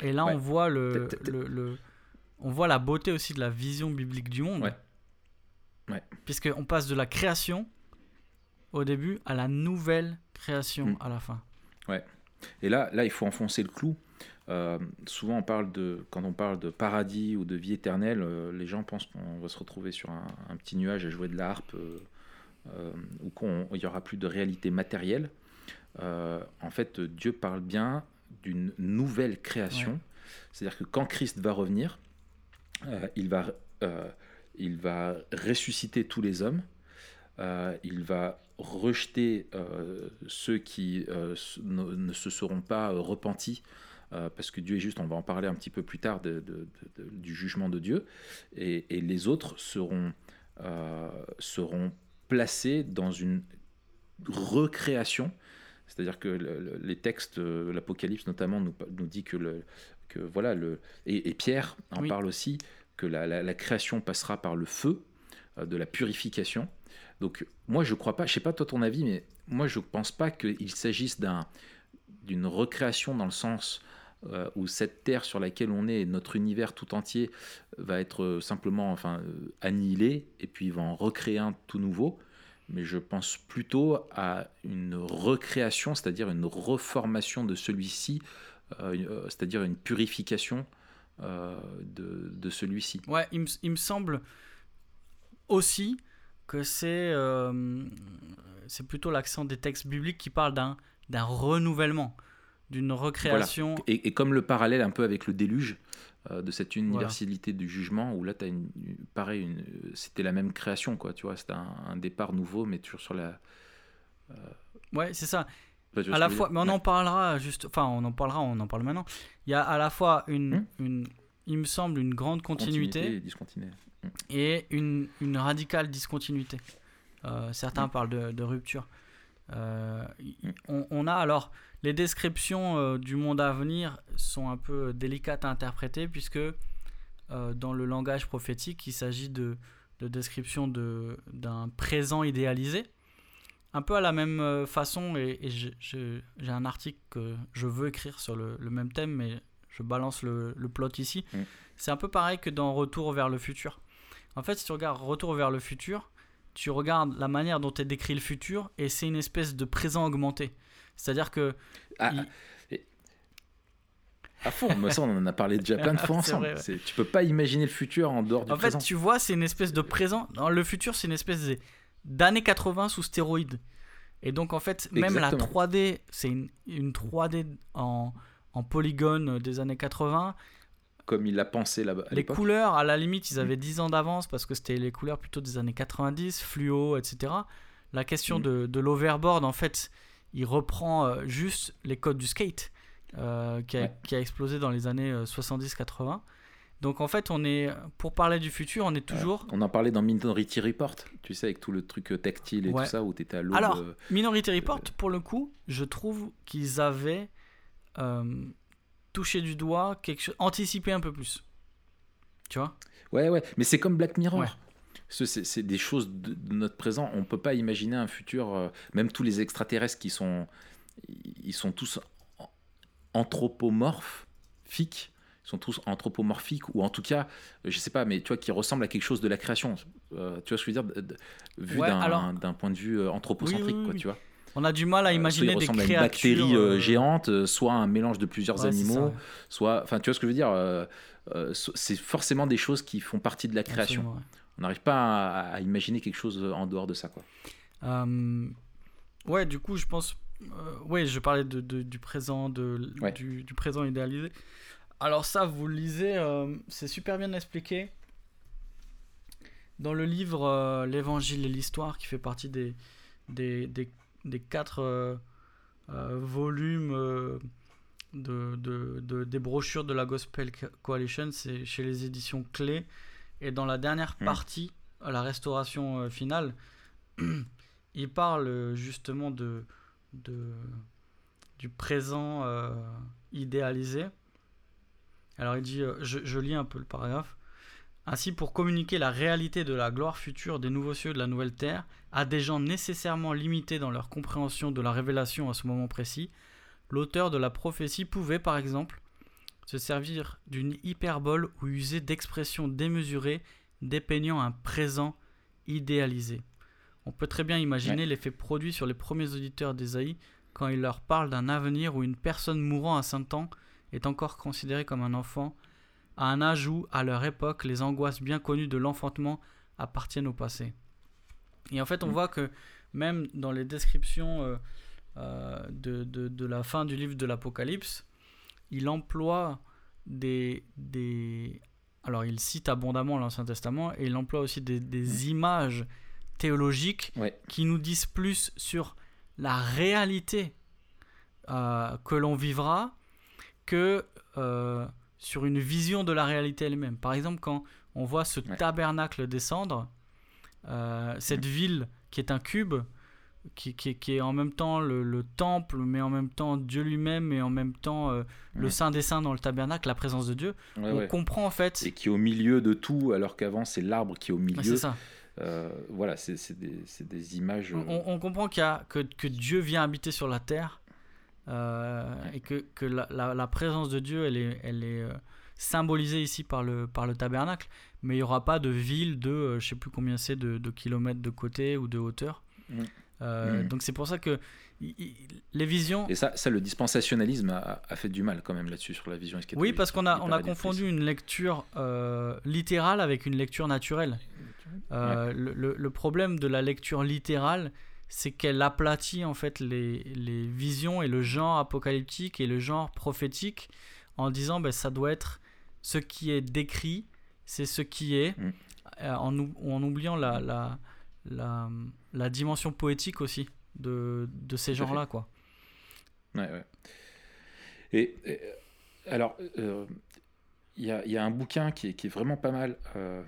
Et là, on voit le, le, on voit la beauté aussi de la vision biblique du monde. Ouais. Puisqu'on passe de la création au début à la nouvelle création Mm. à la fin. Et là, là, il faut enfoncer le clou. Euh, souvent, on parle de, quand on parle de paradis ou de vie éternelle, euh, les gens pensent qu'on va se retrouver sur un, un petit nuage à jouer de la harpe euh, ou qu'il n'y aura plus de réalité matérielle. En fait, Dieu parle bien d'une nouvelle création. Ouais. C'est-à-dire que quand Christ va revenir, il, va, il va ressusciter tous les hommes. Euh, il va rejeter euh, ceux qui euh, ne, ne se seront pas repentis, euh, parce que Dieu est juste, on va en parler un petit peu plus tard de- de- de- de- du jugement de Dieu, et, et les autres seront, euh, seront placés dans une recréation, c'est-à-dire que le- le- les textes, euh, l'Apocalypse notamment, nous, nous dit que, le, que voilà, le, et, et Pierre en Oui. parle aussi, que la, la- la création passera par le feu, euh, de la purification. Donc moi je crois pas, je sais pas toi ton avis, mais moi je pense pas qu'il s'agisse d'un d'une recréation dans le sens euh, où cette terre sur laquelle on est, notre univers tout entier, va être euh, simplement enfin euh, annihilé et puis il va en recréer un tout nouveau. Mais je pense plutôt à une recréation, c'est-à-dire une reformation de celui-ci, euh, euh, c'est-à-dire une purification euh, de, de celui-ci. Ouais, il me, semble aussi que c'est euh, c'est plutôt l'accent des textes bibliques qui parlent d'un d'un renouvellement, d'une recréation. Et, et comme le parallèle un peu avec le déluge euh, de cette universalité du jugement, où là, as une, pareil, une- c'était la même création, quoi, tu vois, c'était un, un départ nouveau, mais toujours sur la. Ouais, c'est ça. À la fois, mais on Ouais. en parlera juste. Enfin, on en parlera, on en parle maintenant. Il y a à la fois une, Hmm. une il me semble, une grande continuité, et discontinuité. et une, une radicale discontinuité. Euh, certains parlent de, de rupture. Euh, on, on a alors les descriptions euh, du monde à venir sont un peu délicates à interpréter puisque euh, dans le langage prophétique, il s'agit de, de description de- d'un présent idéalisé. Un peu à la même façon, et, j'ai un article que je veux écrire sur le, le même thème, mais je balance le, le plot ici. Mm. C'est un peu pareil que dans Retour vers le futur. En fait, si tu regardes Retour vers le futur, tu regardes la manière dont est décrit le futur, et c'est une espèce de présent augmenté. C'est-à-dire que Ah, Il- et- à fond, mais ça, on en a parlé déjà plein de fois ensemble. vrai, ouais. Tu peux pas imaginer le futur en dehors du En fait, présent. tu vois, c'est une espèce de présent. Dans le futur, c'est une espèce d'années 80 sous stéroïdes. Et donc, en fait, même Exactement. la 3D, c'est une, une 3D en, en polygone des années 80. Comme il l'a pensé là-bas Les couleurs, à la limite, ils avaient 10 ans d'avance parce que c'était les couleurs plutôt des années 90, fluo, etc. La question Mm. de, de l'overboard, en fait, il reprend euh, juste les codes du skate euh, qui, a, Ouais. qui a explosé dans les années euh, 70-80. Donc, en fait, on est, pour parler du futur, on est toujours. On en parlait dans Minority Report, tu sais, avec tout le truc euh, tactile et Ouais. tout ça, où tu étais à l'eau. Alors, Minority Report, pour le coup, je trouve qu'ils avaient euh, touché du doigt quelque chose, anticipé un peu plus. Tu vois? Ouais, ouais, mais c'est comme Black Mirror. Ouais. C'est des choses de, de notre présent. On peut pas imaginer un futur. euh, même tous les extraterrestres qui sont, ils sont tous an- anthropomorphiques. Ils sont tous anthropomorphiques ou en tout cas, je sais pas, mais tu vois, qui ressemblent à quelque chose de la création. Euh, tu vois ce que je veux dire, de- de- vu Ouais, d'un point de vue euh, anthropocentrique, Oui, oui, quoi, tu vois? On a du mal à Euh, imaginer soit il des ressemble à créatures. une bactérie euh, euh, géante, soit un mélange de plusieurs ouais, c'est ça, animaux, ouais. soit, enfin, tu vois ce que je veux dire. c'est forcément des choses qui font partie de la création. Ouais. On n'arrive pas à, à imaginer quelque chose en dehors de ça, quoi. Euh, ouais, du coup, je pense. euh, ouais, je parlais de, de- du présent, de, Ouais. du, du présent idéalisé. Alors ça, vous le lisez, euh, c'est super bien expliqué dans le livre L'Évangile et l'Histoire, qui fait partie des, des, des, des quatre euh, euh, volumes euh, de, de, de- des brochures de la Gospel Coalition. C'est chez les éditions Clés. Et dans la dernière Mm. partie, à la restauration finale, il parle justement de, de du présent euh, idéalisé. Alors il dit, je, je lis un peu le paragraphe. Ainsi, pour communiquer la réalité de la gloire future des nouveaux cieux et de la nouvelle terre à des gens nécessairement limités dans leur compréhension de la révélation à ce moment précis, l'auteur de la prophétie pouvait, par exemple, se servir d'une hyperbole ou user d'expressions démesurées dépeignant un présent idéalisé. On peut très bien imaginer l'effet produit sur les premiers auditeurs d'Esaïe quand il leur parle d'un avenir où une personne mourant à saint ans est encore considérée comme un enfant, à un âge où, à leur époque, les angoisses bien connues de l'enfantement appartiennent au passé. Et en fait, on mm. voit que même dans les descriptions euh, euh, de, de, la fin du livre de l'Apocalypse, il emploie des, des... Alors, il cite abondamment l'Ancien Testament et il emploie aussi des, des mm. images théologiques qui nous disent plus sur la réalité euh, que l'on vivra que sur une vision de la réalité elle-même. Par exemple, quand on voit ce tabernacle descendre, cette mm. ville qui est un cube, qui, qui, est en même temps le, temple, mais en même temps Dieu lui-même, et en même temps euh, le Saint des Saints dans le tabernacle, la présence de Dieu. on comprend en fait. Et qui est au milieu de tout, alors qu'avant c'est l'arbre qui est au milieu. c'est ça. Euh, voilà, c'est des, des, images. On, on comprend qu'il y a, que, que, Dieu vient habiter sur la terre euh, et que, que la, la, présence de Dieu, elle est, elle est symbolisée ici par le, par le tabernacle, mais il n'y aura pas de ville de, je sais plus combien c'est, de, de kilomètres de côté ou de hauteur. Euh, mm. Donc c'est pour ça que les visions. Et ça, ça le dispensationalisme a, fait du mal quand même là-dessus sur la vision Oui, parce qu'on a, on a confondu une lecture euh, littérale avec une lecture naturelle. Euh, le, le, problème de la lecture littérale, c'est qu'elle aplatit en fait les, les, visions et le genre apocalyptique et le genre prophétique en disant ben, ça doit être ce qui est décrit, c'est ce qui est, mm. en, en, oubliant la, la, la, la dimension poétique aussi de, de ces genres-là, quoi. Ouais, ouais. Et, alors, il euh, y, a, y, a, un bouquin qui est, qui est vraiment pas mal, euh,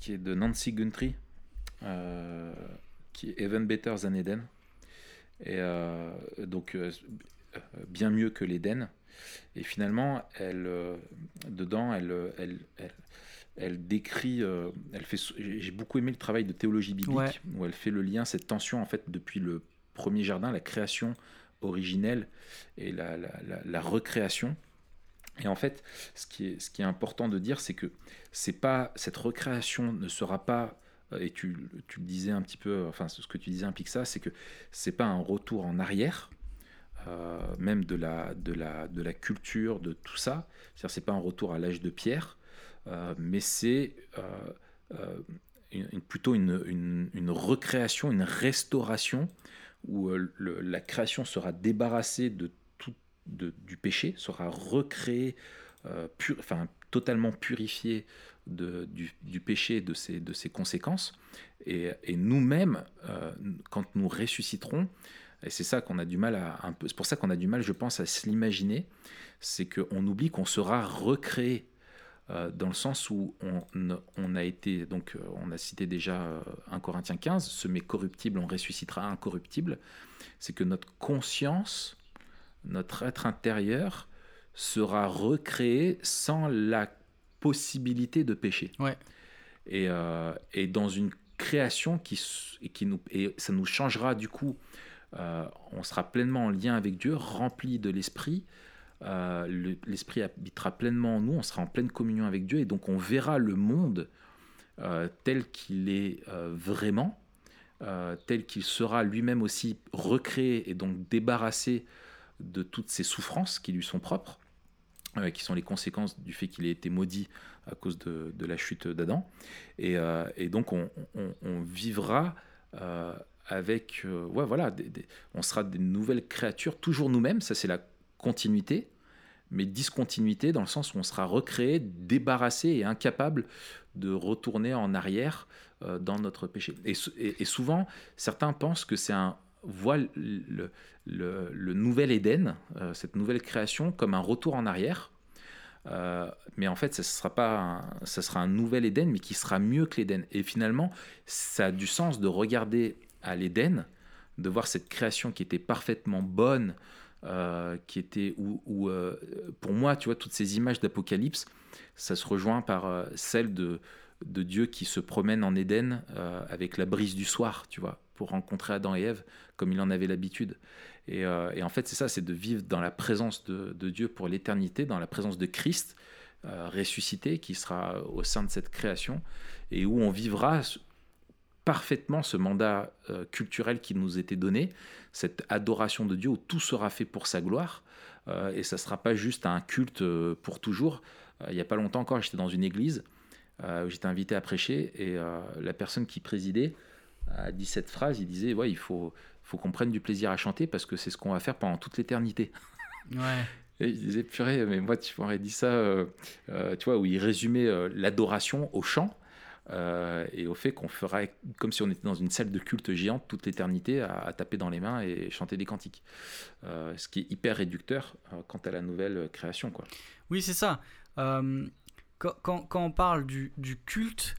qui est de Nancy Guntry, euh, qui est Even Better Than Eden. Et donc, bien mieux que l'Eden. Et finalement, elle, dedans, elle, elle, elle, elle décrit, euh, elle fait, j'ai beaucoup aimé le travail de théologie biblique où elle fait le lien, cette tension en fait depuis le premier jardin, la création originelle et la, la, recréation. Et en fait, ce qui est, ce qui est important de dire, c'est que c'est pas cette recréation ne sera pas euh, et tu, tu, le disais un petit peu, enfin ce que tu disais implique ça, c'est que c'est pas un retour en arrière, euh, même de la, de, la, de la culture, de tout ça. C'est-à-dire c'est pas un retour à l'âge de pierre, euh, mais c'est euh, euh, plutôt une, une, recréation, une restauration où la création sera débarrassée de tout de, du péché, sera recréée, pur, enfin, totalement purifiée du, péché de ses, de ses conséquences. Et, et nous-mêmes, quand nous ressusciterons, et c'est ça qu'on a du mal à c'est pour ça qu'on a du mal, je pense, à se l'imaginer, c'est qu'on oublie qu'on sera recréé euh, dans le sens où on, a été, donc euh, on a cité déjà 1 euh, Corinthiens 15, ce mais corruptible, on ressuscitera incorruptible, c'est que notre conscience, notre être intérieur sera recréé sans la possibilité de pécher. Ouais. Et, et, dans une création qui, qui nous, et ça nous changera du coup, on sera pleinement en lien avec Dieu, rempli de l'esprit, euh, l'Esprit habitera pleinement en nous, on sera en pleine communion avec Dieu, et donc on verra le monde euh, tel qu'il est euh, vraiment, tel qu'il sera lui-même aussi recréé et donc débarrassé de toutes ces souffrances qui lui sont propres, qui sont les conséquences du fait qu'il ait été maudit à cause de, la chute d'Adam. Et, donc on, vivra avec, ouais, voilà, on sera des nouvelles créatures, toujours nous-mêmes, ça c'est la continuité, mais discontinuité dans le sens où on sera recréé, débarrassé et incapable de retourner en arrière euh, dans notre péché. Et, souvent, certains pensent que c'est un voit le, nouvel Éden, euh, cette nouvelle création, comme un retour en arrière. Euh, mais en fait, ce sera pas, un, ça sera un nouvel Éden, mais qui sera mieux que l'Éden. Et finalement, ça a du sens de regarder à l'Éden, de voir cette création qui était parfaitement bonne, euh, qui était où, pour moi, tu vois, toutes ces images d'Apocalypse, ça se rejoint par celle de, de Dieu qui se promène en Éden avec la brise du soir, tu vois, pour rencontrer Adam et Ève comme il en avait l'habitude. Et, et, en fait, c'est ça, c'est de vivre dans la présence de, Dieu pour l'éternité, dans la présence de Christ ressuscité qui sera au sein de cette création et où on vivra parfaitement ce mandat euh, culturel qui nous était donné, cette adoration de Dieu où tout sera fait pour sa gloire, euh, et ça ne sera pas juste un culte euh, pour toujours. il n'y a pas longtemps encore, j'étais dans une église où j'étais invité à prêcher, et la personne qui présidait a dit cette phrase, il disait, ouais, il faut, faut qu'on prenne du plaisir à chanter parce que c'est ce qu'on va faire pendant toute l'éternité. Ouais. Et il disait, purée, mais moi, tu m'aurais dit ça, tu vois, où il résumait l'adoration au chant. Euh, et au fait qu'on ferait comme si on était dans une salle de culte géante toute l'éternité à, taper dans les mains et chanter des cantiques. Euh, ce qui est hyper réducteur euh, quant à la nouvelle création. Quoi. Oui, c'est ça. Quand, quand, on parle du, du culte,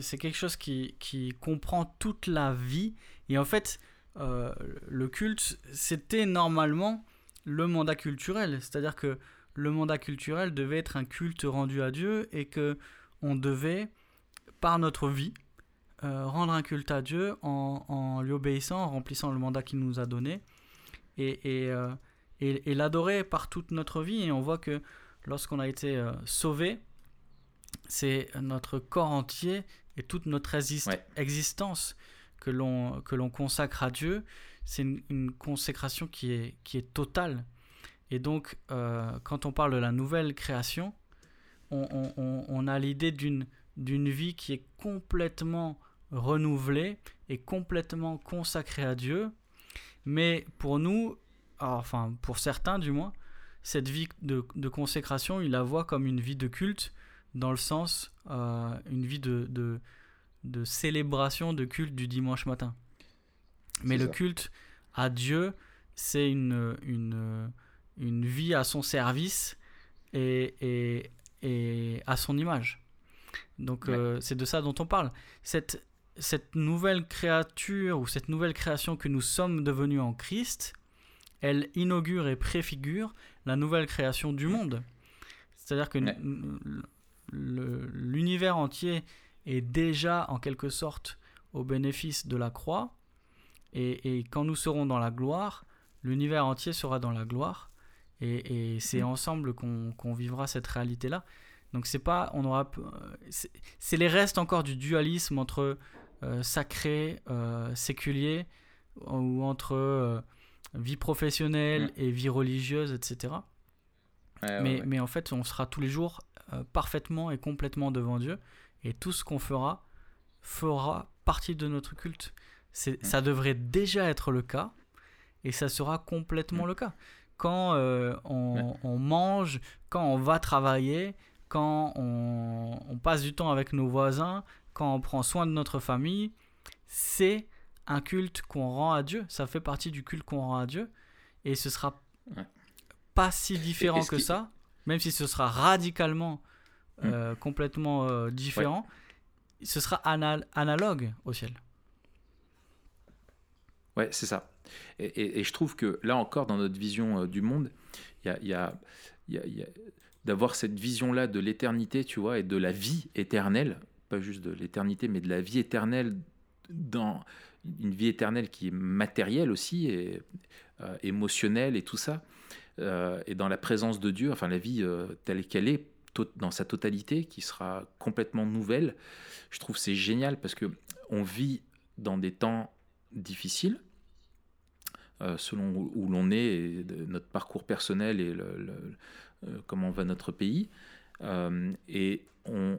c'est quelque chose qui, qui, comprend toute la vie. Et en fait, le culte, c'était normalement le mandat culturel. C'est-à-dire que le mandat culturel devait être un culte rendu à Dieu et que on devait par notre vie, euh, rendre un culte à Dieu en, lui obéissant, en remplissant le mandat qu'il nous a donné, et, et, euh, et, l'adorer par toute notre vie. Et on voit que lorsqu'on a été euh, sauvé, c'est notre corps entier et toute notre existence que l'on que l'on consacre à Dieu. C'est une, consécration qui est, qui est totale. Et donc, quand on parle de la nouvelle création, on, on, on a l'idée d'une d'une vie qui est complètement renouvelée et complètement consacrée à Dieu. Mais pour nous, enfin pour certains du moins, cette vie de, consécration, il la voit comme une vie de culte, dans le sens, euh, une vie de, de, célébration, de culte du dimanche matin. Mais le culte à Dieu, c'est une, une, une, vie à son service et, et, et à son image. Donc euh, c'est de ça dont on parle. Cette, cette nouvelle créature ou cette nouvelle création que nous sommes devenus en Christ, elle inaugure et préfigure la nouvelle création du monde. C'est-à-dire que l'univers entier est déjà en quelque sorte au bénéfice de la croix. Et, et quand nous serons dans la gloire, l'univers entier sera dans la gloire. Et, et c'est mm. ensemble qu'on vivra cette réalité-là. Donc c'est pas, on aura, c'est les restes encore du dualisme entre euh, sacré, euh, séculier, ou entre euh, vie professionnelle mm. et vie religieuse, etc. mais, mais, en fait, on sera tous les jours parfaitement et complètement devant Dieu, et tout ce qu'on fera fera partie de notre culte. Mm. Ça devrait déjà être le cas, et ça sera complètement mm. le cas. Quand on, on, mange, quand on va travailler, quand on, passe du temps avec nos voisins, quand on prend soin de notre famille, c'est un culte qu'on rend à Dieu. Ça fait partie du culte qu'on rend à Dieu. Et ce sera pas si différent que ça, même si ce sera radicalement, hmm. euh, complètement euh, différent. Ce sera analogue au ciel. Ouais, c'est ça. Et, je trouve que là encore, dans notre vision euh, du monde, il y a, d'avoir cette vision-là de l'éternité, tu vois, et de la vie éternelle, pas juste de l'éternité, mais de la vie éternelle dans une vie éternelle qui est matérielle aussi, et euh, émotionnelle et tout ça, euh, et dans la présence de Dieu, enfin la vie euh, telle qu'elle est, dans sa totalité, qui sera complètement nouvelle. Je trouve c'est génial parce que on vit dans des temps difficiles, selon où, l'on est, notre parcours personnel et euh, comment va notre pays. Euh, et on,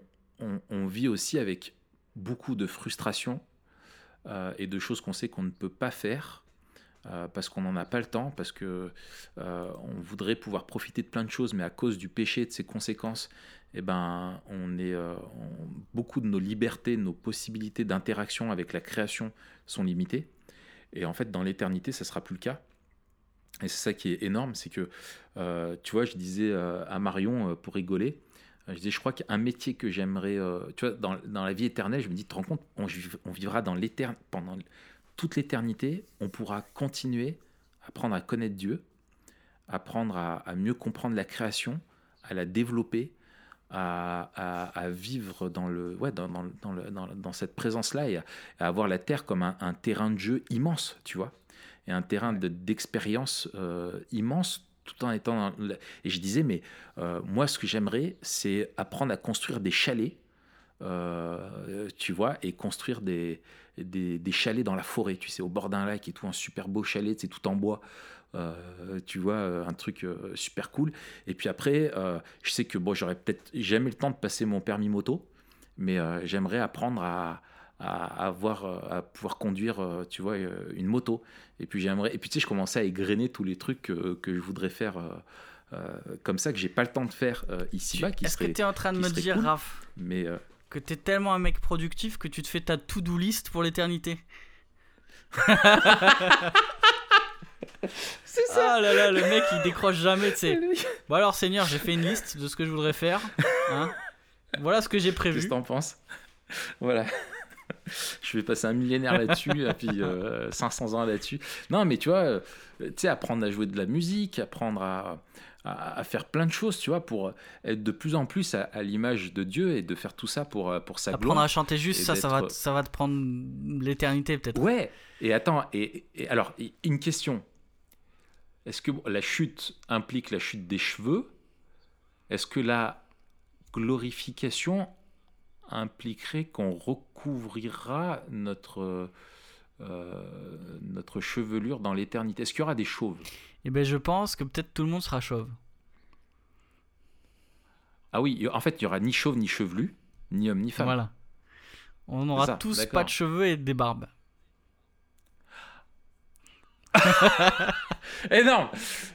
vit aussi avec beaucoup de frustration euh, et de choses qu'on sait qu'on ne peut pas faire parce qu'on n'en a pas le temps, parce que on voudrait pouvoir profiter de plein de choses, mais à cause du péché et de ses conséquences, eh ben, on est beaucoup de nos libertés, nos possibilités d'interaction avec la création sont limitées. Et en fait, dans l'éternité, ça sera plus le cas. Et c'est ça qui est énorme, c'est que, euh, tu vois, je disais euh, à Marion, euh, pour rigoler, je disais, je crois qu'un métier que j'aimerais, tu vois, dans, la vie éternelle, je me dis, tu te rends compte, on, on vivra dans pendant toute l'éternité, on pourra continuer à apprendre à connaître Dieu, apprendre à, mieux comprendre la création, à la développer, à, vivre dans, le, ouais, dans, dans, dans, le, dans cette présence-là et à, avoir la terre comme un, terrain de jeu immense, tu vois et un terrain d'expérience euh, immense tout en étant et je disais mais euh, moi ce que j'aimerais c'est apprendre à construire des chalets euh, tu vois, et construire des, des, des, chalets dans la forêt, tu sais, au bord d'un lac et tout, un super beau chalet, c'est tout en bois. Euh, tu vois, un truc super cool. Et puis après, je sais que bon, j'aurais peut-être jamais le temps de passer mon permis moto, mais j'aimerais apprendre à, à, avoir, à pouvoir conduire, tu vois, une moto. Et puis j'aimerais, et puis tu sais, je commençais à égrener tous les trucs que, que je voudrais faire euh, comme ça que j'ai pas le temps de faire euh, ici-bas. Est-ce que tu es en train de me dire, Raph, mais, euh, que tu es tellement un mec productif que tu te fais ta to-do list pour l'éternité C'est ça. Ah là là, le mec il décroche jamais, tu sais. Bon alors Seigneur, j'ai fait une liste de ce que je voudrais faire. Hein. voilà ce que j'ai prévu. Qu'est-ce que t'en penses? Voilà. je vais passer un millénaire là-dessus, et puis 500 ans là-dessus. Non, mais tu vois, tu sais, apprendre à jouer de la musique, apprendre à, à, faire plein de choses, tu vois, pour être de plus en plus à, l'image de Dieu et de faire tout ça pour, pour sa Apprendre gloire. à chanter juste, ça, ça va, ça va te prendre l'éternité peut-être. Ouais, et attends, et, alors, une question. Est-ce que la chute implique la chute des cheveux? Est-ce que la glorification impliquerait qu'on recouvrira notre, euh, notre chevelure dans l'éternité Est-ce qu'il y aura des chauves? Eh ben, je pense que peut-être tout le monde sera chauve. Ah oui, en fait, il y aura ni chauve ni chevelu, ni homme ni femme. Voilà. On aura tous pas de cheveux et des barbes. énorme,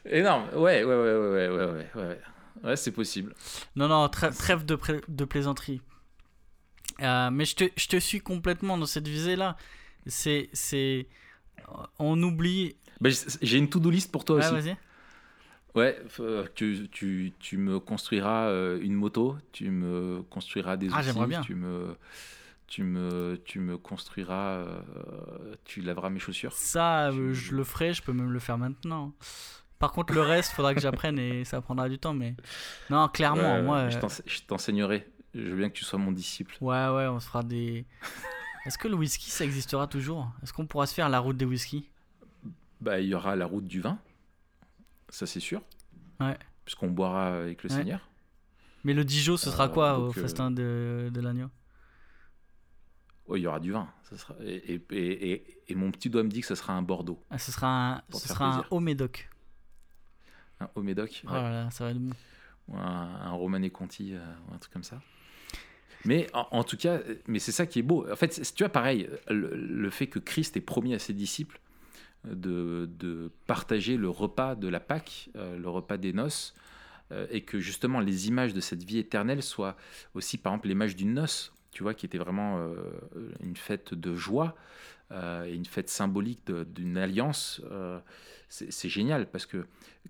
énorme. Ouais, ouais, ouais, ouais, ouais, ouais, ouais, ouais. c'est possible. Non, non, trêve de, de plaisanterie. Euh, mais je te, je te suis complètement dans cette visée-là. C'est, c'est, on oublie bah, j'ai une to-do list pour toi ouais, aussi. Ouais, euh, tu, tu, tu, me construiras euh, une moto, tu me construiras des ah, outils, bien. tu me tu me tu me construiras euh, tu laveras mes chaussures. Ça je le ferai, je peux même le faire maintenant. Par contre le reste, faudra que j'apprenne et ça prendra du temps mais non, clairement moi je t'enseignerai. Je veux bien que tu sois mon disciple. Ouais ouais, on se fera des Est-ce que le whisky ça existera toujours? Est-ce qu'on pourra se faire la route des whisky bah, il y aura la route du vin, ça c'est sûr. Ouais. Puisqu'on boira avec le Seigneur. Mais le Dijon, ce sera euh, quoi au euh, festin de, de l'agneau? Oh, Il y aura du vin. Ça sera... et, et, et, mon petit doigt me dit que ce sera un Bordeaux. Ah, ce sera un, ce sera un haut médoc. Un haut médoc oh ça va être bon. un, un Romanée Conti, euh, ou un truc comme ça. Mais en, tout cas, mais c'est ça qui est beau. En fait, tu vois, pareil, le, fait que Christ ait promis à ses disciples de, partager le repas de la Pâque, euh, le repas des noces, euh, et que justement les images de cette vie éternelle soient aussi, par exemple, l'image d'une noce, tu vois, qui était vraiment euh, une fête de joie et une fête symbolique d'une alliance. c'est génial parce que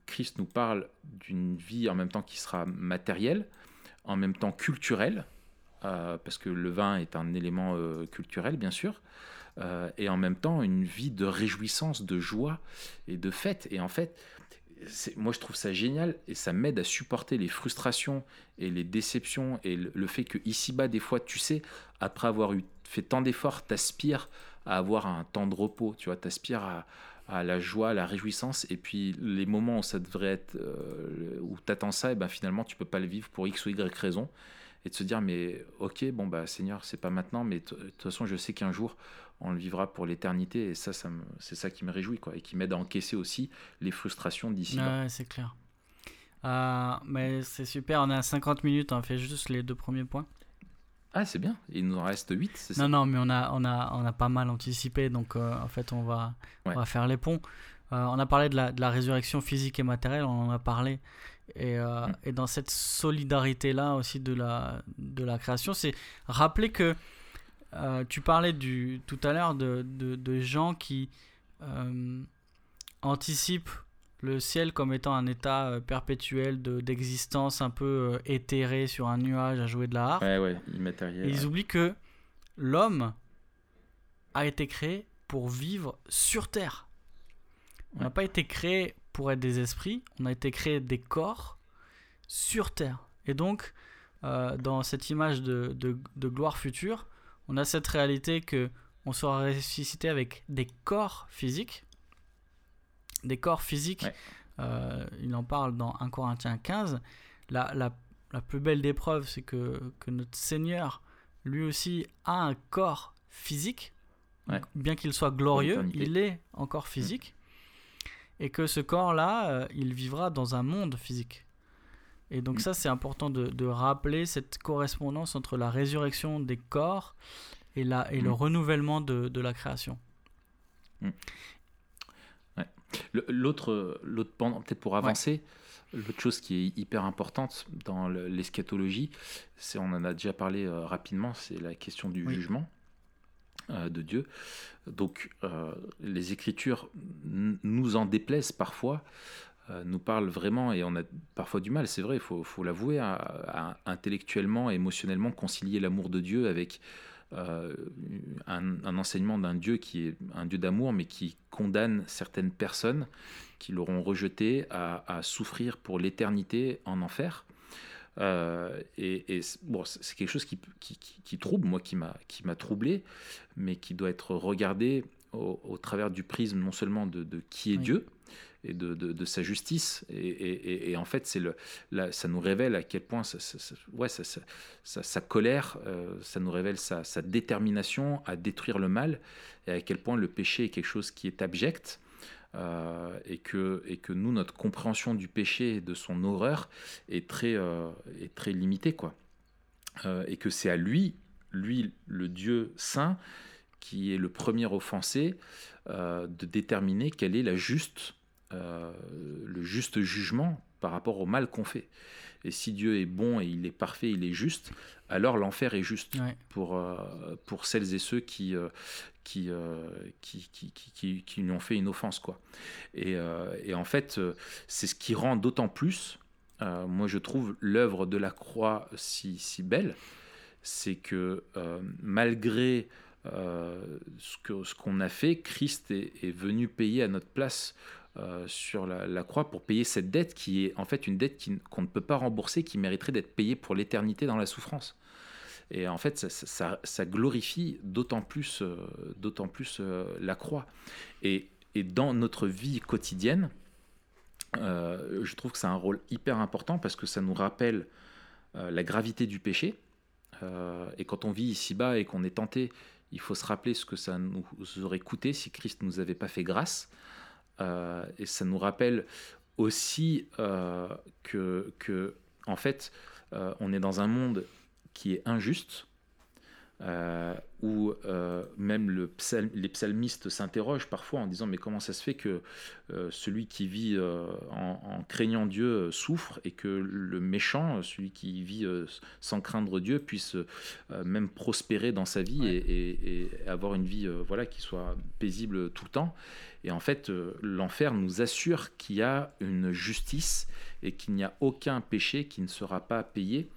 Christ nous parle d'une vie en même temps qui sera matérielle, en même temps culturelle, parce que le vin est un élément culturel, bien sûr, euh, et en même temps une vie de réjouissance, de joie et de fête. Et en fait, moi je trouve ça génial et ça m'aide à supporter les frustrations et les déceptions et le, fait que ici-bas, des fois, tu sais, après avoir fait tant d'efforts, t'aspires à avoir un temps de repos, tu vois, t'aspires à, la joie, à la réjouissance, et puis les moments où ça devrait être, euh, où t'attends ça, et ben finalement tu peux pas le vivre pour X ou Y raison, et de se dire mais ok bon bah Seigneur c'est pas maintenant, mais de toute façon je sais qu'un jour on le vivra pour l'éternité. Et ça, ça c'est ça qui me réjouit, quoi, et qui m'aide à encaisser aussi les frustrations d'ici. Ouais, c'est clair. Euh, mais c'est super, on est à 50 minutes, on fait juste les deux premiers points. Ah, c'est bien, il nous en reste 8, c'est ça? Non, non, mais on a, on, a, on a pas mal anticipé, donc euh, en fait, on va, on va faire les ponts. Euh, on a parlé de la, de la, résurrection physique et matérielle, on en a parlé. Et, mm. et dans cette solidarité-là aussi de la, de la création, c'est rappeler que euh, tu parlais du, tout à l'heure de, de, gens qui euh, anticipent le ciel comme étant un état euh, perpétuel d'existence un peu éthéré sur un nuage à jouer de la harpe. Ouais, ouais, immatériel. Et ils oublient que l'homme a été créé pour vivre sur Terre. On n'a pas été créé pour être des esprits, on a été créé des corps sur Terre. Et donc, dans cette image de, de, de gloire future, on a cette réalité que on sera ressuscité avec des corps physiques. Des corps physiques, euh, il en parle dans 1 Corinthiens 15. La, la, la plus belle des preuves, c'est que, que, notre Seigneur lui aussi a un corps physique, bien qu'il soit glorieux, il est encore physique, et que ce corps-là, euh, il vivra dans un monde physique. Et donc ça, c'est important de, rappeler cette correspondance entre la résurrection des corps et, la, et le mm. renouvellement de, la création. Mm. L'autre, l'autre peut-être pour avancer, l'autre chose qui est hyper importante dans l'eschatologie, c'est, on en a déjà parlé euh, rapidement, c'est la question du jugement. Euh, de Dieu. Donc euh, les Écritures nous en déplaisent parfois, euh, nous parlent vraiment, et on a parfois du mal, c'est vrai, il faut, l'avouer, à, intellectuellement, émotionnellement concilier l'amour de Dieu avec un, enseignement d'un Dieu qui est un Dieu d'amour, mais qui condamne certaines personnes qui l'auront rejeté à souffrir pour l'éternité en enfer. Euh, et, bon, c'est quelque chose qui, qui, trouble, moi, qui m'a troublé, mais qui doit être regardé au, travers du prisme non seulement de, qui est Dieu et de, de, sa justice. Et, et en fait, c'est le, ça nous révèle à quel point ça, ouais, sa colère, euh, ça nous révèle sa, sa, détermination à détruire le mal et à quel point le péché est quelque chose qui est abject euh, et, que, et que nous, notre compréhension du péché et de son horreur est très, euh, est très limitée. Quoi. Euh, et que c'est à lui, lui, le Dieu saint, qui est le premier offensé, de déterminer quel est la juste, le juste jugement par rapport au mal qu'on fait. Et si Dieu est bon et il est parfait, il est juste, alors l'enfer est juste pour, pour celles et ceux qui, euh, qui, qui, qui, qui, lui ont fait une offense. Quoi. Et, euh, et en fait, euh, c'est ce qui rend d'autant plus, moi je trouve, l'œuvre de la croix si, si belle, c'est que malgré ce qu'on ce qu'on a fait, Christ est, est, venu payer à notre place sur la, croix pour payer cette dette qui est en fait une dette qu'on ne peut pas rembourser, qui mériterait d'être payée pour l'éternité dans la souffrance. Et en fait, ça, glorifie d'autant plus, euh, plus euh, la croix. Et, dans notre vie quotidienne, euh, je trouve que c'est un rôle hyper important parce que ça nous rappelle la gravité du péché. et quand on vit ici-bas et qu'on est tenté, il faut se rappeler ce que ça nous aurait coûté si Christ ne nous avait pas fait grâce. Et ça nous rappelle aussi que, que, en fait, on est dans un monde qui est injuste, euh, où euh, même le les psalmistes s'interrogent parfois en disant mais comment ça se fait que euh, celui qui vit en, craignant Dieu souffre et que le méchant, celui qui vit sans craindre Dieu, puisse même prospérer dans sa vie et, et, avoir une vie voilà qui soit paisible tout le temps? Et en fait, l'enfer nous assure qu'il y a une justice et qu'il n'y a aucun péché qui ne sera pas payé.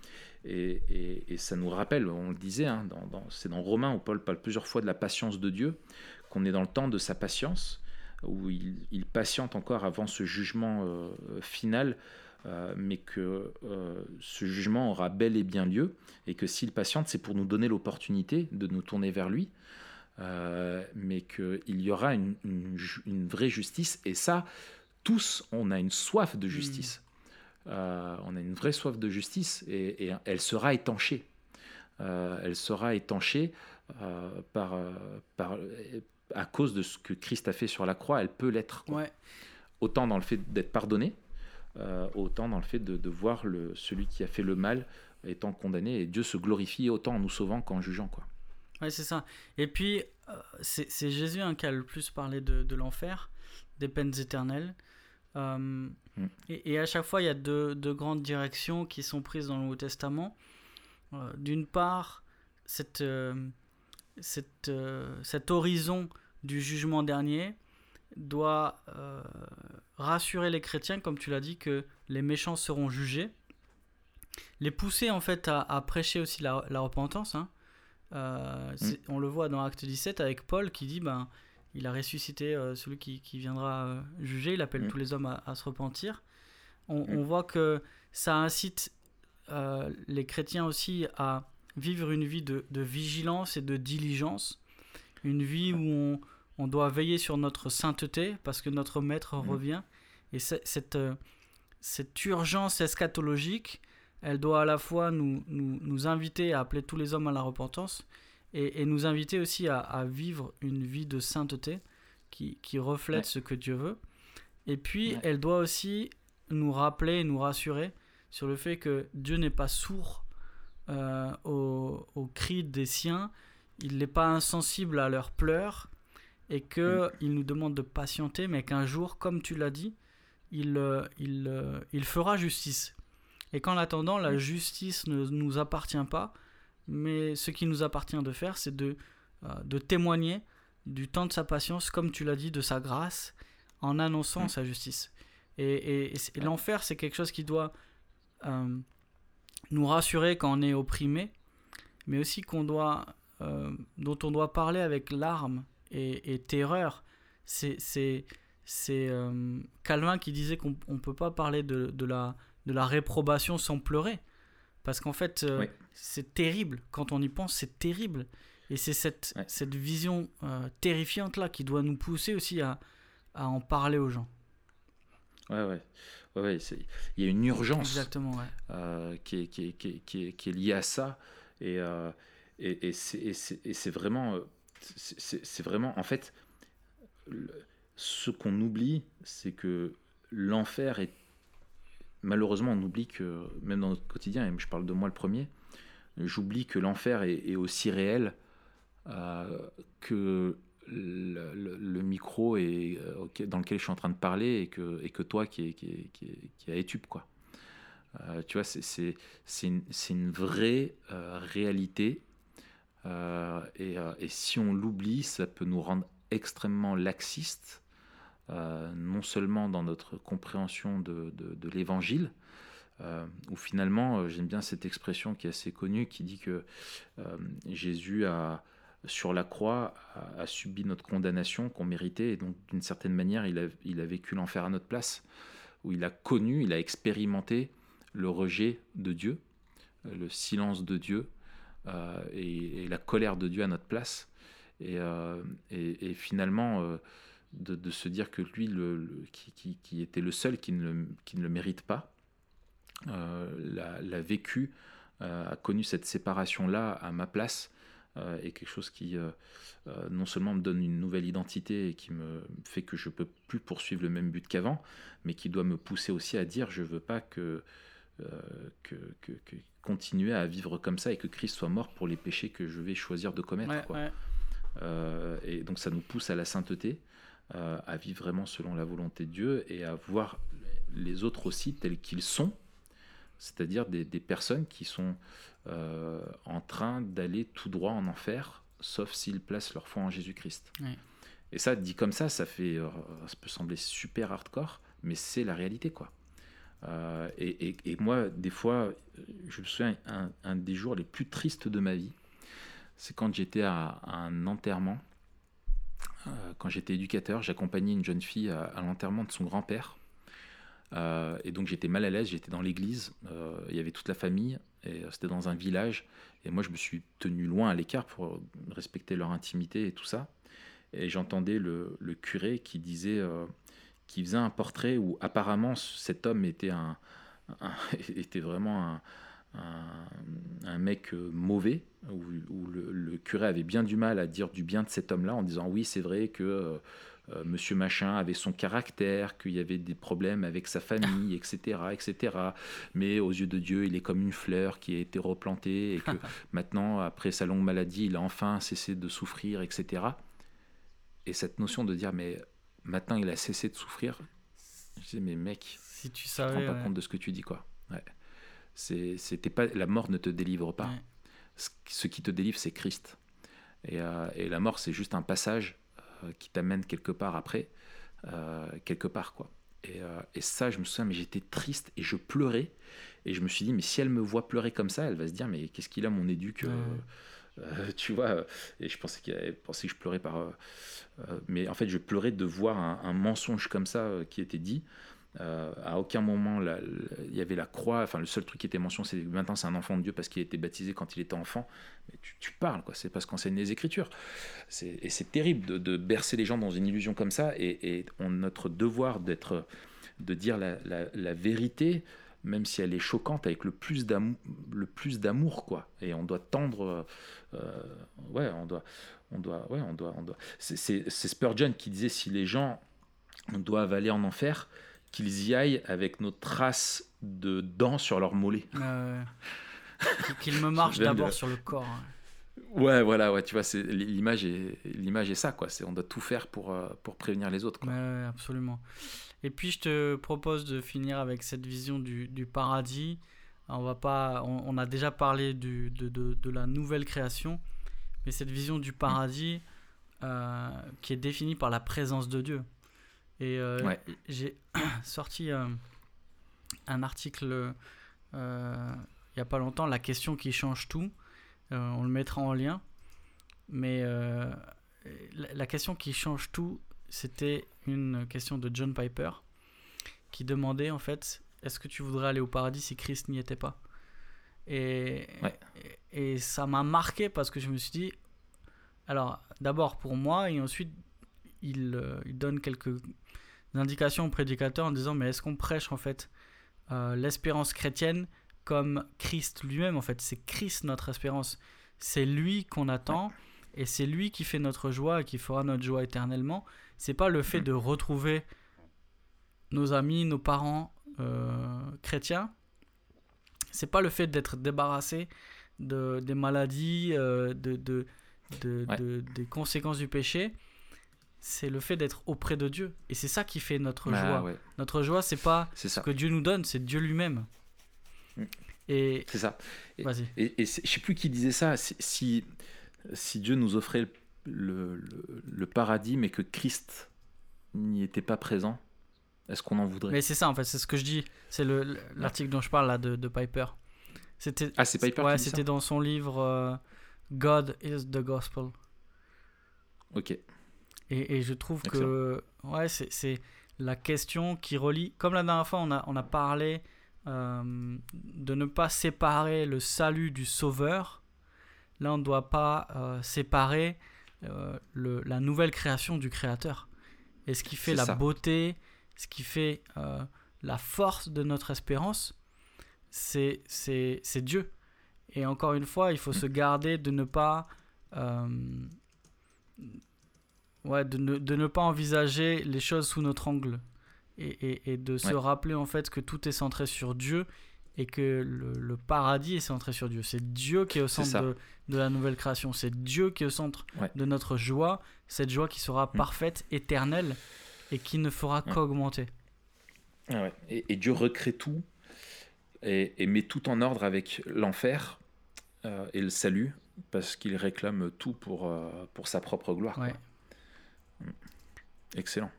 Et, ça nous rappelle, on le disait, hein, c'est dans Romains où Paul parle plusieurs fois de la patience de Dieu, qu'on est dans le temps de sa patience, où il, patiente encore avant ce jugement euh, final, euh, mais que euh, ce jugement aura bel et bien lieu, et que s'il patiente, c'est pour nous donner l'opportunité de nous tourner vers lui, mais qu'il y aura une, vraie justice, et ça, tous, on a une soif de justice. Euh, on a une vraie soif de justice et, elle sera étanchée. Euh, elle sera étanchée euh, par, par, à cause de ce que Christ a fait sur la croix. Elle peut l'être. Autant dans le fait d'être pardonné, autant dans le fait de, voir le, celui qui a fait le mal étant condamné. Et Dieu se glorifie autant en nous sauvant qu'en jugeant. Quoi. Ouais, c'est ça. Et puis, c'est Jésus hein, qui a le plus parlé de, de l'enfer, des peines éternelles. Euh, Mm. Et, à chaque fois, il y a deux, grandes directions qui sont prises dans le Nouveau Testament. Euh, d'une part, cette, euh, cette, euh, cet horizon du jugement dernier doit rassurer les chrétiens, comme tu l'as dit, que les méchants seront jugés. Les pousser en fait à, prêcher aussi la, repentance. Hein. Mm. On le voit dans Acte 17 avec Paul qui dit ben, il a ressuscité euh, celui qui, viendra euh, juger, il appelle mm. tous les hommes à, se repentir. On, mm. voit que ça incite euh, les chrétiens aussi à vivre une vie de, vigilance et de diligence, une vie où on, doit veiller sur notre sainteté parce que notre Maître mm. revient. Et cette, cette urgence eschatologique elle doit à la fois nous, nous, nous inviter à appeler tous les hommes à la repentance et, et nous inviter aussi à, à, vivre une vie de sainteté qui, qui reflète ce que Dieu veut. Et puis, elle doit aussi nous rappeler, nous rassurer sur le fait que Dieu n'est pas sourd euh, aux, aux, cris des siens, il n'est pas insensible à leurs pleurs, et qu'il mm. il nous demande de patienter, mais qu'un jour, comme tu l'as dit, il, euh, il, euh, il fera justice. Et qu'en attendant, la justice ne nous appartient pas, mais ce qui nous appartient de faire, c'est de, de témoigner du temps de sa patience, comme tu l'as dit, de sa grâce, en annonçant mm. sa justice. Et, et, l'enfer, c'est quelque chose qui doit euh, nous rassurer quand on est opprimé, mais aussi qu'on doit, euh, dont on doit parler avec larmes et, terreur. C'est euh, Calvin qui disait qu'on ne peut pas parler de, de, la, de la réprobation sans pleurer. Parce qu'en fait, c'est terrible. Quand on y pense, c'est terrible. Et c'est cette, cette vision terrifiante-là qui doit nous pousser aussi à, à en parler aux gens. Ouais, ouais. ouais, il y a une urgence Exactement, ouais. euh, qui, est, qui, est, qui, est, qui, est, liée à ça. Et, euh, et, et c'est vraiment, euh, c'est vraiment, en fait, ce qu'on oublie, c'est que l'enfer est. Malheureusement, on oublie que, même dans notre quotidien, et je parle de moi le premier, j'oublie que l'enfer est, aussi réel euh, que le, micro euh, dans lequel je suis en train de parler et que, toi qui, qui, qui, qui a étude quoi. Euh, tu vois, c'est une, une, vraie réalité. Et, et, si on l'oublie, ça peut nous rendre extrêmement laxistes, non seulement dans notre compréhension de, l'évangile, où finalement, j'aime bien cette expression qui est assez connue, qui dit que Jésus a, sur la croix a, subi notre condamnation qu'on méritait et donc d'une certaine manière il a, vécu l'enfer à notre place où il a connu, il a expérimenté le rejet de Dieu, euh, le silence de Dieu euh, et, la colère de Dieu à notre place. Euh, et, finalement de, se dire que lui le, qui, qui, était le seul qui ne le, qui ne le mérite pas l'a vécu, a connu cette séparation là à ma place euh, est quelque chose qui euh, euh, non seulement me donne une nouvelle identité et qui me fait que je peux plus poursuivre le même but qu'avant, mais qui doit me pousser aussi à dire je veux pas que, que, que, continuer à vivre comme ça et que Christ soit mort pour les péchés que je vais choisir de commettre. quoi. et donc ça nous pousse à la sainteté, à vivre vraiment selon la volonté de Dieu et à voir les autres aussi tels qu'ils sont, c'est-à-dire des, des, personnes qui sont euh, en train d'aller tout droit en enfer, sauf s'ils placent leur foi en Jésus-Christ. Et ça, dit comme ça, ça fait, euh, ça peut sembler super hardcore, mais c'est la réalité, quoi. Euh, et, et, moi, des fois, je me souviens, un, des jours les plus tristes de ma vie, c'est quand j'étais à, un enterrement. Quand j'étais éducateur, j'accompagnais une jeune fille à, l'enterrement de son grand-père. et donc j'étais mal à l'aise, j'étais dans l'église, il y avait toute la famille, et euh, c'était dans un village. Et moi, je me suis tenu loin à l'écart pour respecter leur intimité et tout ça. Et j'entendais le, curé qui disait, euh, qui faisait un portrait où apparemment cet homme était un, était vraiment un, mec euh, mauvais, où, où le, le, curé avait bien du mal à dire du bien de cet homme-là en disant oui, c'est vrai que euh, Monsieur Machin avait son caractère, qu'il y avait des problèmes avec sa famille, etc., etc. Mais aux yeux de Dieu, il est comme une fleur qui a été replantée et que maintenant, après sa longue maladie, il a enfin cessé de souffrir, etc. Et cette notion de dire, mais maintenant il a cessé de souffrir, je dis, mais mec, si tu savais, te rends pas compte de ce que tu dis, quoi. Ouais. C'était pas la mort ne te délivre pas. Ce qui te délivre, c'est Christ. Et, euh, et, la mort, c'est juste un passage euh, qui t'amène quelque part après, euh, quelque part quoi. Et, et, ça, je me souviens, mais j'étais triste et je pleurais. Et je me suis dit, mais si elle me voit pleurer comme ça, elle va se dire, mais qu'est-ce qu'il a mon éduc Tu vois Et je pensais qu'elle pensait que je pleurais par. mais en fait, je pleurais de voir un, un mensonge comme ça qui était dit. Euh, à aucun moment il y avait la croix. Enfin, le seul truc qui était mentionné, c'est maintenant c'est un enfant de Dieu parce qu'il a été baptisé quand il était enfant. Mais tu, parles, quoi. C'est parce qu'on enseigne les Écritures. Et c'est terrible de, bercer les gens dans une illusion comme ça. Et, notre devoir d'être, de dire la, vérité même si elle est choquante, avec le plus d'amour, quoi. Et on doit tendre, euh, ouais, on doit, on doit, ouais, on doit, on doit. C'est Spurgeon qui disait si les gens doivent aller en enfer, qu'ils y aillent avec nos traces de dents sur leur mollet. qu'ils me marchent d'abord sur le corps. Hein. Ouais, voilà, ouais, tu vois, c'est l'image est l'image est ça, quoi. C'est on doit tout faire pour euh, pour prévenir les autres. Quoi. Ouais, absolument. Et puis je te propose de finir avec cette vision du, du paradis. On va pas, on, a déjà parlé du, de, de, de, la nouvelle création, mais cette vision du paradis euh, qui est définie par la présence de Dieu. Et euh, j'ai sorti un article il y a pas longtemps, la question qui change tout. Euh, on le mettra en lien. Mais euh, la, question qui change tout, c'était une question de John Piper qui demandait en fait est-ce que tu voudrais aller au paradis si Christ n'y était pas? Et, et, ça m'a marqué parce que je me suis dit alors d'abord pour moi et ensuite il, euh, il, donne quelques indications au prédicateur en disant mais est-ce qu'on prêche en fait l'espérance chrétienne comme Christ lui-même, en fait? C'est Christ notre espérance. C'est lui qu'on attend et c'est lui qui fait notre joie et qui fera notre joie éternellement. C'est pas le fait de retrouver nos amis, nos parents euh, chrétiens. C'est pas le fait d'être débarrassé de, des maladies, euh, de, de, de, des conséquences du péché. C'est le fait d'être auprès de Dieu. Et c'est ça qui fait notre bah joie. Notre joie, c'est pas ce que Dieu nous donne, c'est Dieu lui-même. Et c'est ça. Et, et, et je sais plus qui disait ça. Si, si Dieu nous offrait le, le, paradis, mais que Christ n'y était pas présent, est-ce qu'on en voudrait? Mais c'est ça, en fait, c'est ce que je dis. C'est l'article dont je parle là de, de Piper. C'était, ah, c'est Piper Ouais, c'était dans son livre euh, God is the Gospel. Ok. Et, et je trouve que ouais, c'est, la question qui relie. Comme la dernière fois, on a, on a parlé euh, de ne pas séparer le salut du sauveur. Là, on ne doit pas euh, séparer euh, le, la nouvelle création du créateur. Et ce qui fait la beauté, ce qui fait la force de notre espérance, c'est Dieu. Et encore une fois, il faut se garder de ne pas ouais, de ne, de ne, pas envisager les choses sous notre angle et, de se rappeler en fait que tout est centré sur Dieu et que le, paradis est centré sur Dieu. C'est Dieu qui est au centre de, de, la nouvelle création. C'est Dieu qui est au centre de notre joie, cette joie qui sera mm. parfaite, éternelle et qui ne fera qu'augmenter. Ah et, Dieu recrée tout et, met tout en ordre avec l'enfer euh, et le salut parce qu'il réclame tout pour, euh, pour sa propre gloire. Mm. Excellent.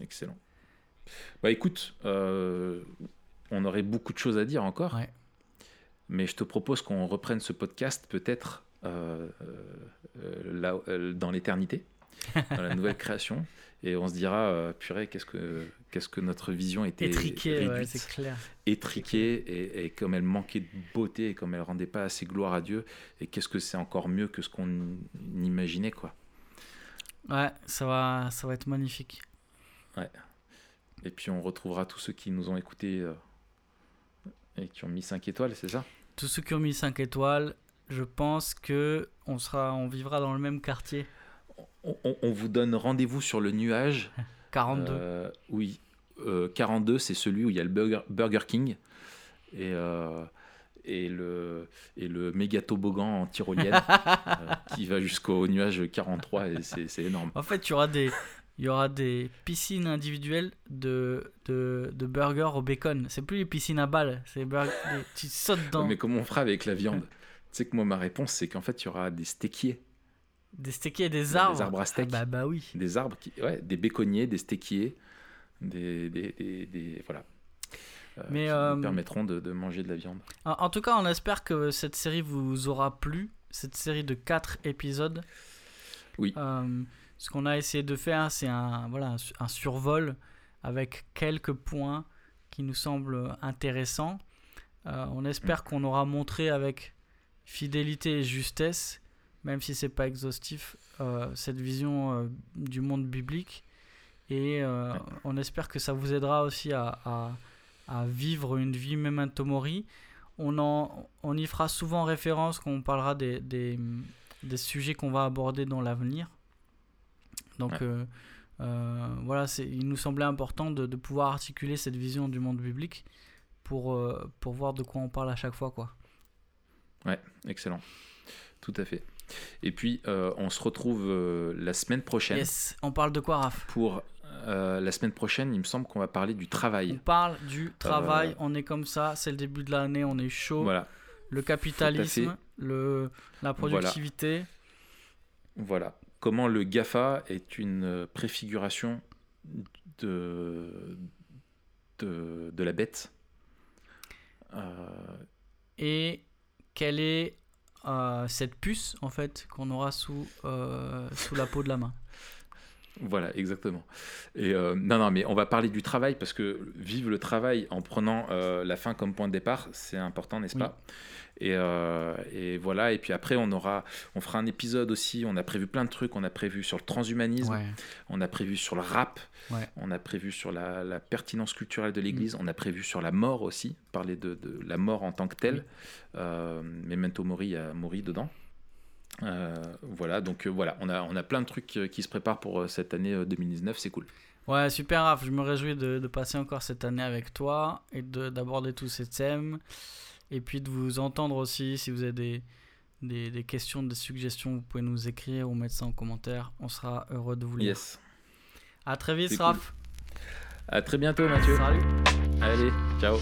Excellent. Bah écoute, euh, on aurait beaucoup de choses à dire encore. Mais je te propose qu'on reprenne ce podcast peut-être euh, euh, dans l'éternité, dans la nouvelle création. Et on se dira, purée, qu'est-ce que, qu'est-ce que notre vision était étriquée, c'est clair. Étriquée, et, et, comme elle manquait de beauté, et comme elle rendait pas assez gloire à Dieu, et qu'est-ce que c'est encore mieux que ce qu'on imaginait, quoi. Ouais, ça va, ça va être magnifique. Ouais. Et puis on retrouvera tous ceux qui nous ont écoutés euh, et qui ont mis 5 étoiles, c'est ça? Tous ceux qui ont mis 5 étoiles, je pense que on, sera, on vivra dans le même quartier. On, vous donne rendez-vous sur le nuage. 42. Euh, oui, 42, euh, c'est celui où il y a le Burger, Burger King. Et et le, et le méga toboggan en tyrolienne qui va jusqu'au nuage 43 et c'est énorme. En fait, tu auras des, il y aura des piscines individuelles de, de, de burgers au bacon. C'est plus les piscines à balles, c'est tu sautes dedans. Mais comment on fera avec la viande Tu sais que moi, ma réponse, c'est qu'en fait, il y aura des steakiers. Des steakiers, des arbres. Des arbres à steak. Ah bah, bah oui. Des arbres, qui, ouais, des béconniers, des steakiers, des, des, des, voilà. Euh, Mais qui euh, permettront de, de, manger de la viande. En, en, tout cas, on espère que cette série vous aura plu. Cette série de 4 épisodes. Oui. Euh, ce qu'on a essayé de faire, c'est un, voilà, un survol avec quelques points qui nous semblent intéressants. Euh, on espère qu'on aura montré avec fidélité et justesse, même si c'est pas exhaustif, euh, cette vision euh, du monde biblique. Et on espère que ça vous aidera aussi à, à vivre une vie memento mori. On, en, on y fera souvent référence quand on parlera des, des, des sujets qu'on va aborder dans l'avenir. Donc Ouais. euh, euh, voilà, c'est, il nous semblait important de, de pouvoir articuler cette vision du monde biblique pour, euh, pour voir de quoi on parle à chaque fois. Quoi. Excellent. Tout à fait. Et puis, euh, on se retrouve la semaine prochaine Yes, on parle de quoi, Raph? Pour euh, la semaine prochaine. Il me semble qu'on va parler du On travail. parle du travail, Euh, on est comme ça, c'est le début de l'année, on est chaud. Voilà. Le capitalisme, le, la productivité. Voilà. Comment le GAFA est une préfiguration de, de, de la bête. Euh, Et quelle est cette puce, en fait, qu'on aura sous, sous la peau de la main Voilà, exactement. Et euh, non, non, mais on va parler du travail parce que vivre le travail en prenant euh, la fin comme point de départ, c'est important, n'est-ce Oui. pas? Et, euh, et voilà. Et puis après, on aura, on fera un épisode aussi. On a prévu plein de trucs. On a prévu sur le transhumanisme. Ouais. On a prévu sur le rap. Ouais. On a prévu sur la, la pertinence culturelle de l'Église. On a prévu sur la mort aussi, parler de, de la mort en tant que telle. Euh, Memento Mori, il y a Mori dedans. Euh, voilà, donc euh, voilà, on a, on a plein de trucs euh, qui se préparent pour cette année euh, 2019, c'est cool. Ouais, super, Raph. Je me réjouis de, de passer encore cette année avec toi et de- d'aborder tous ces thèmes. Et puis de vous entendre aussi. Si vous avez des, des, des questions, des suggestions, vous pouvez nous écrire ou mettre ça en commentaire. On sera heureux de vous lire. Yes. À très vite, Raph. À très bientôt, Mathieu. Salut. Allez, ciao.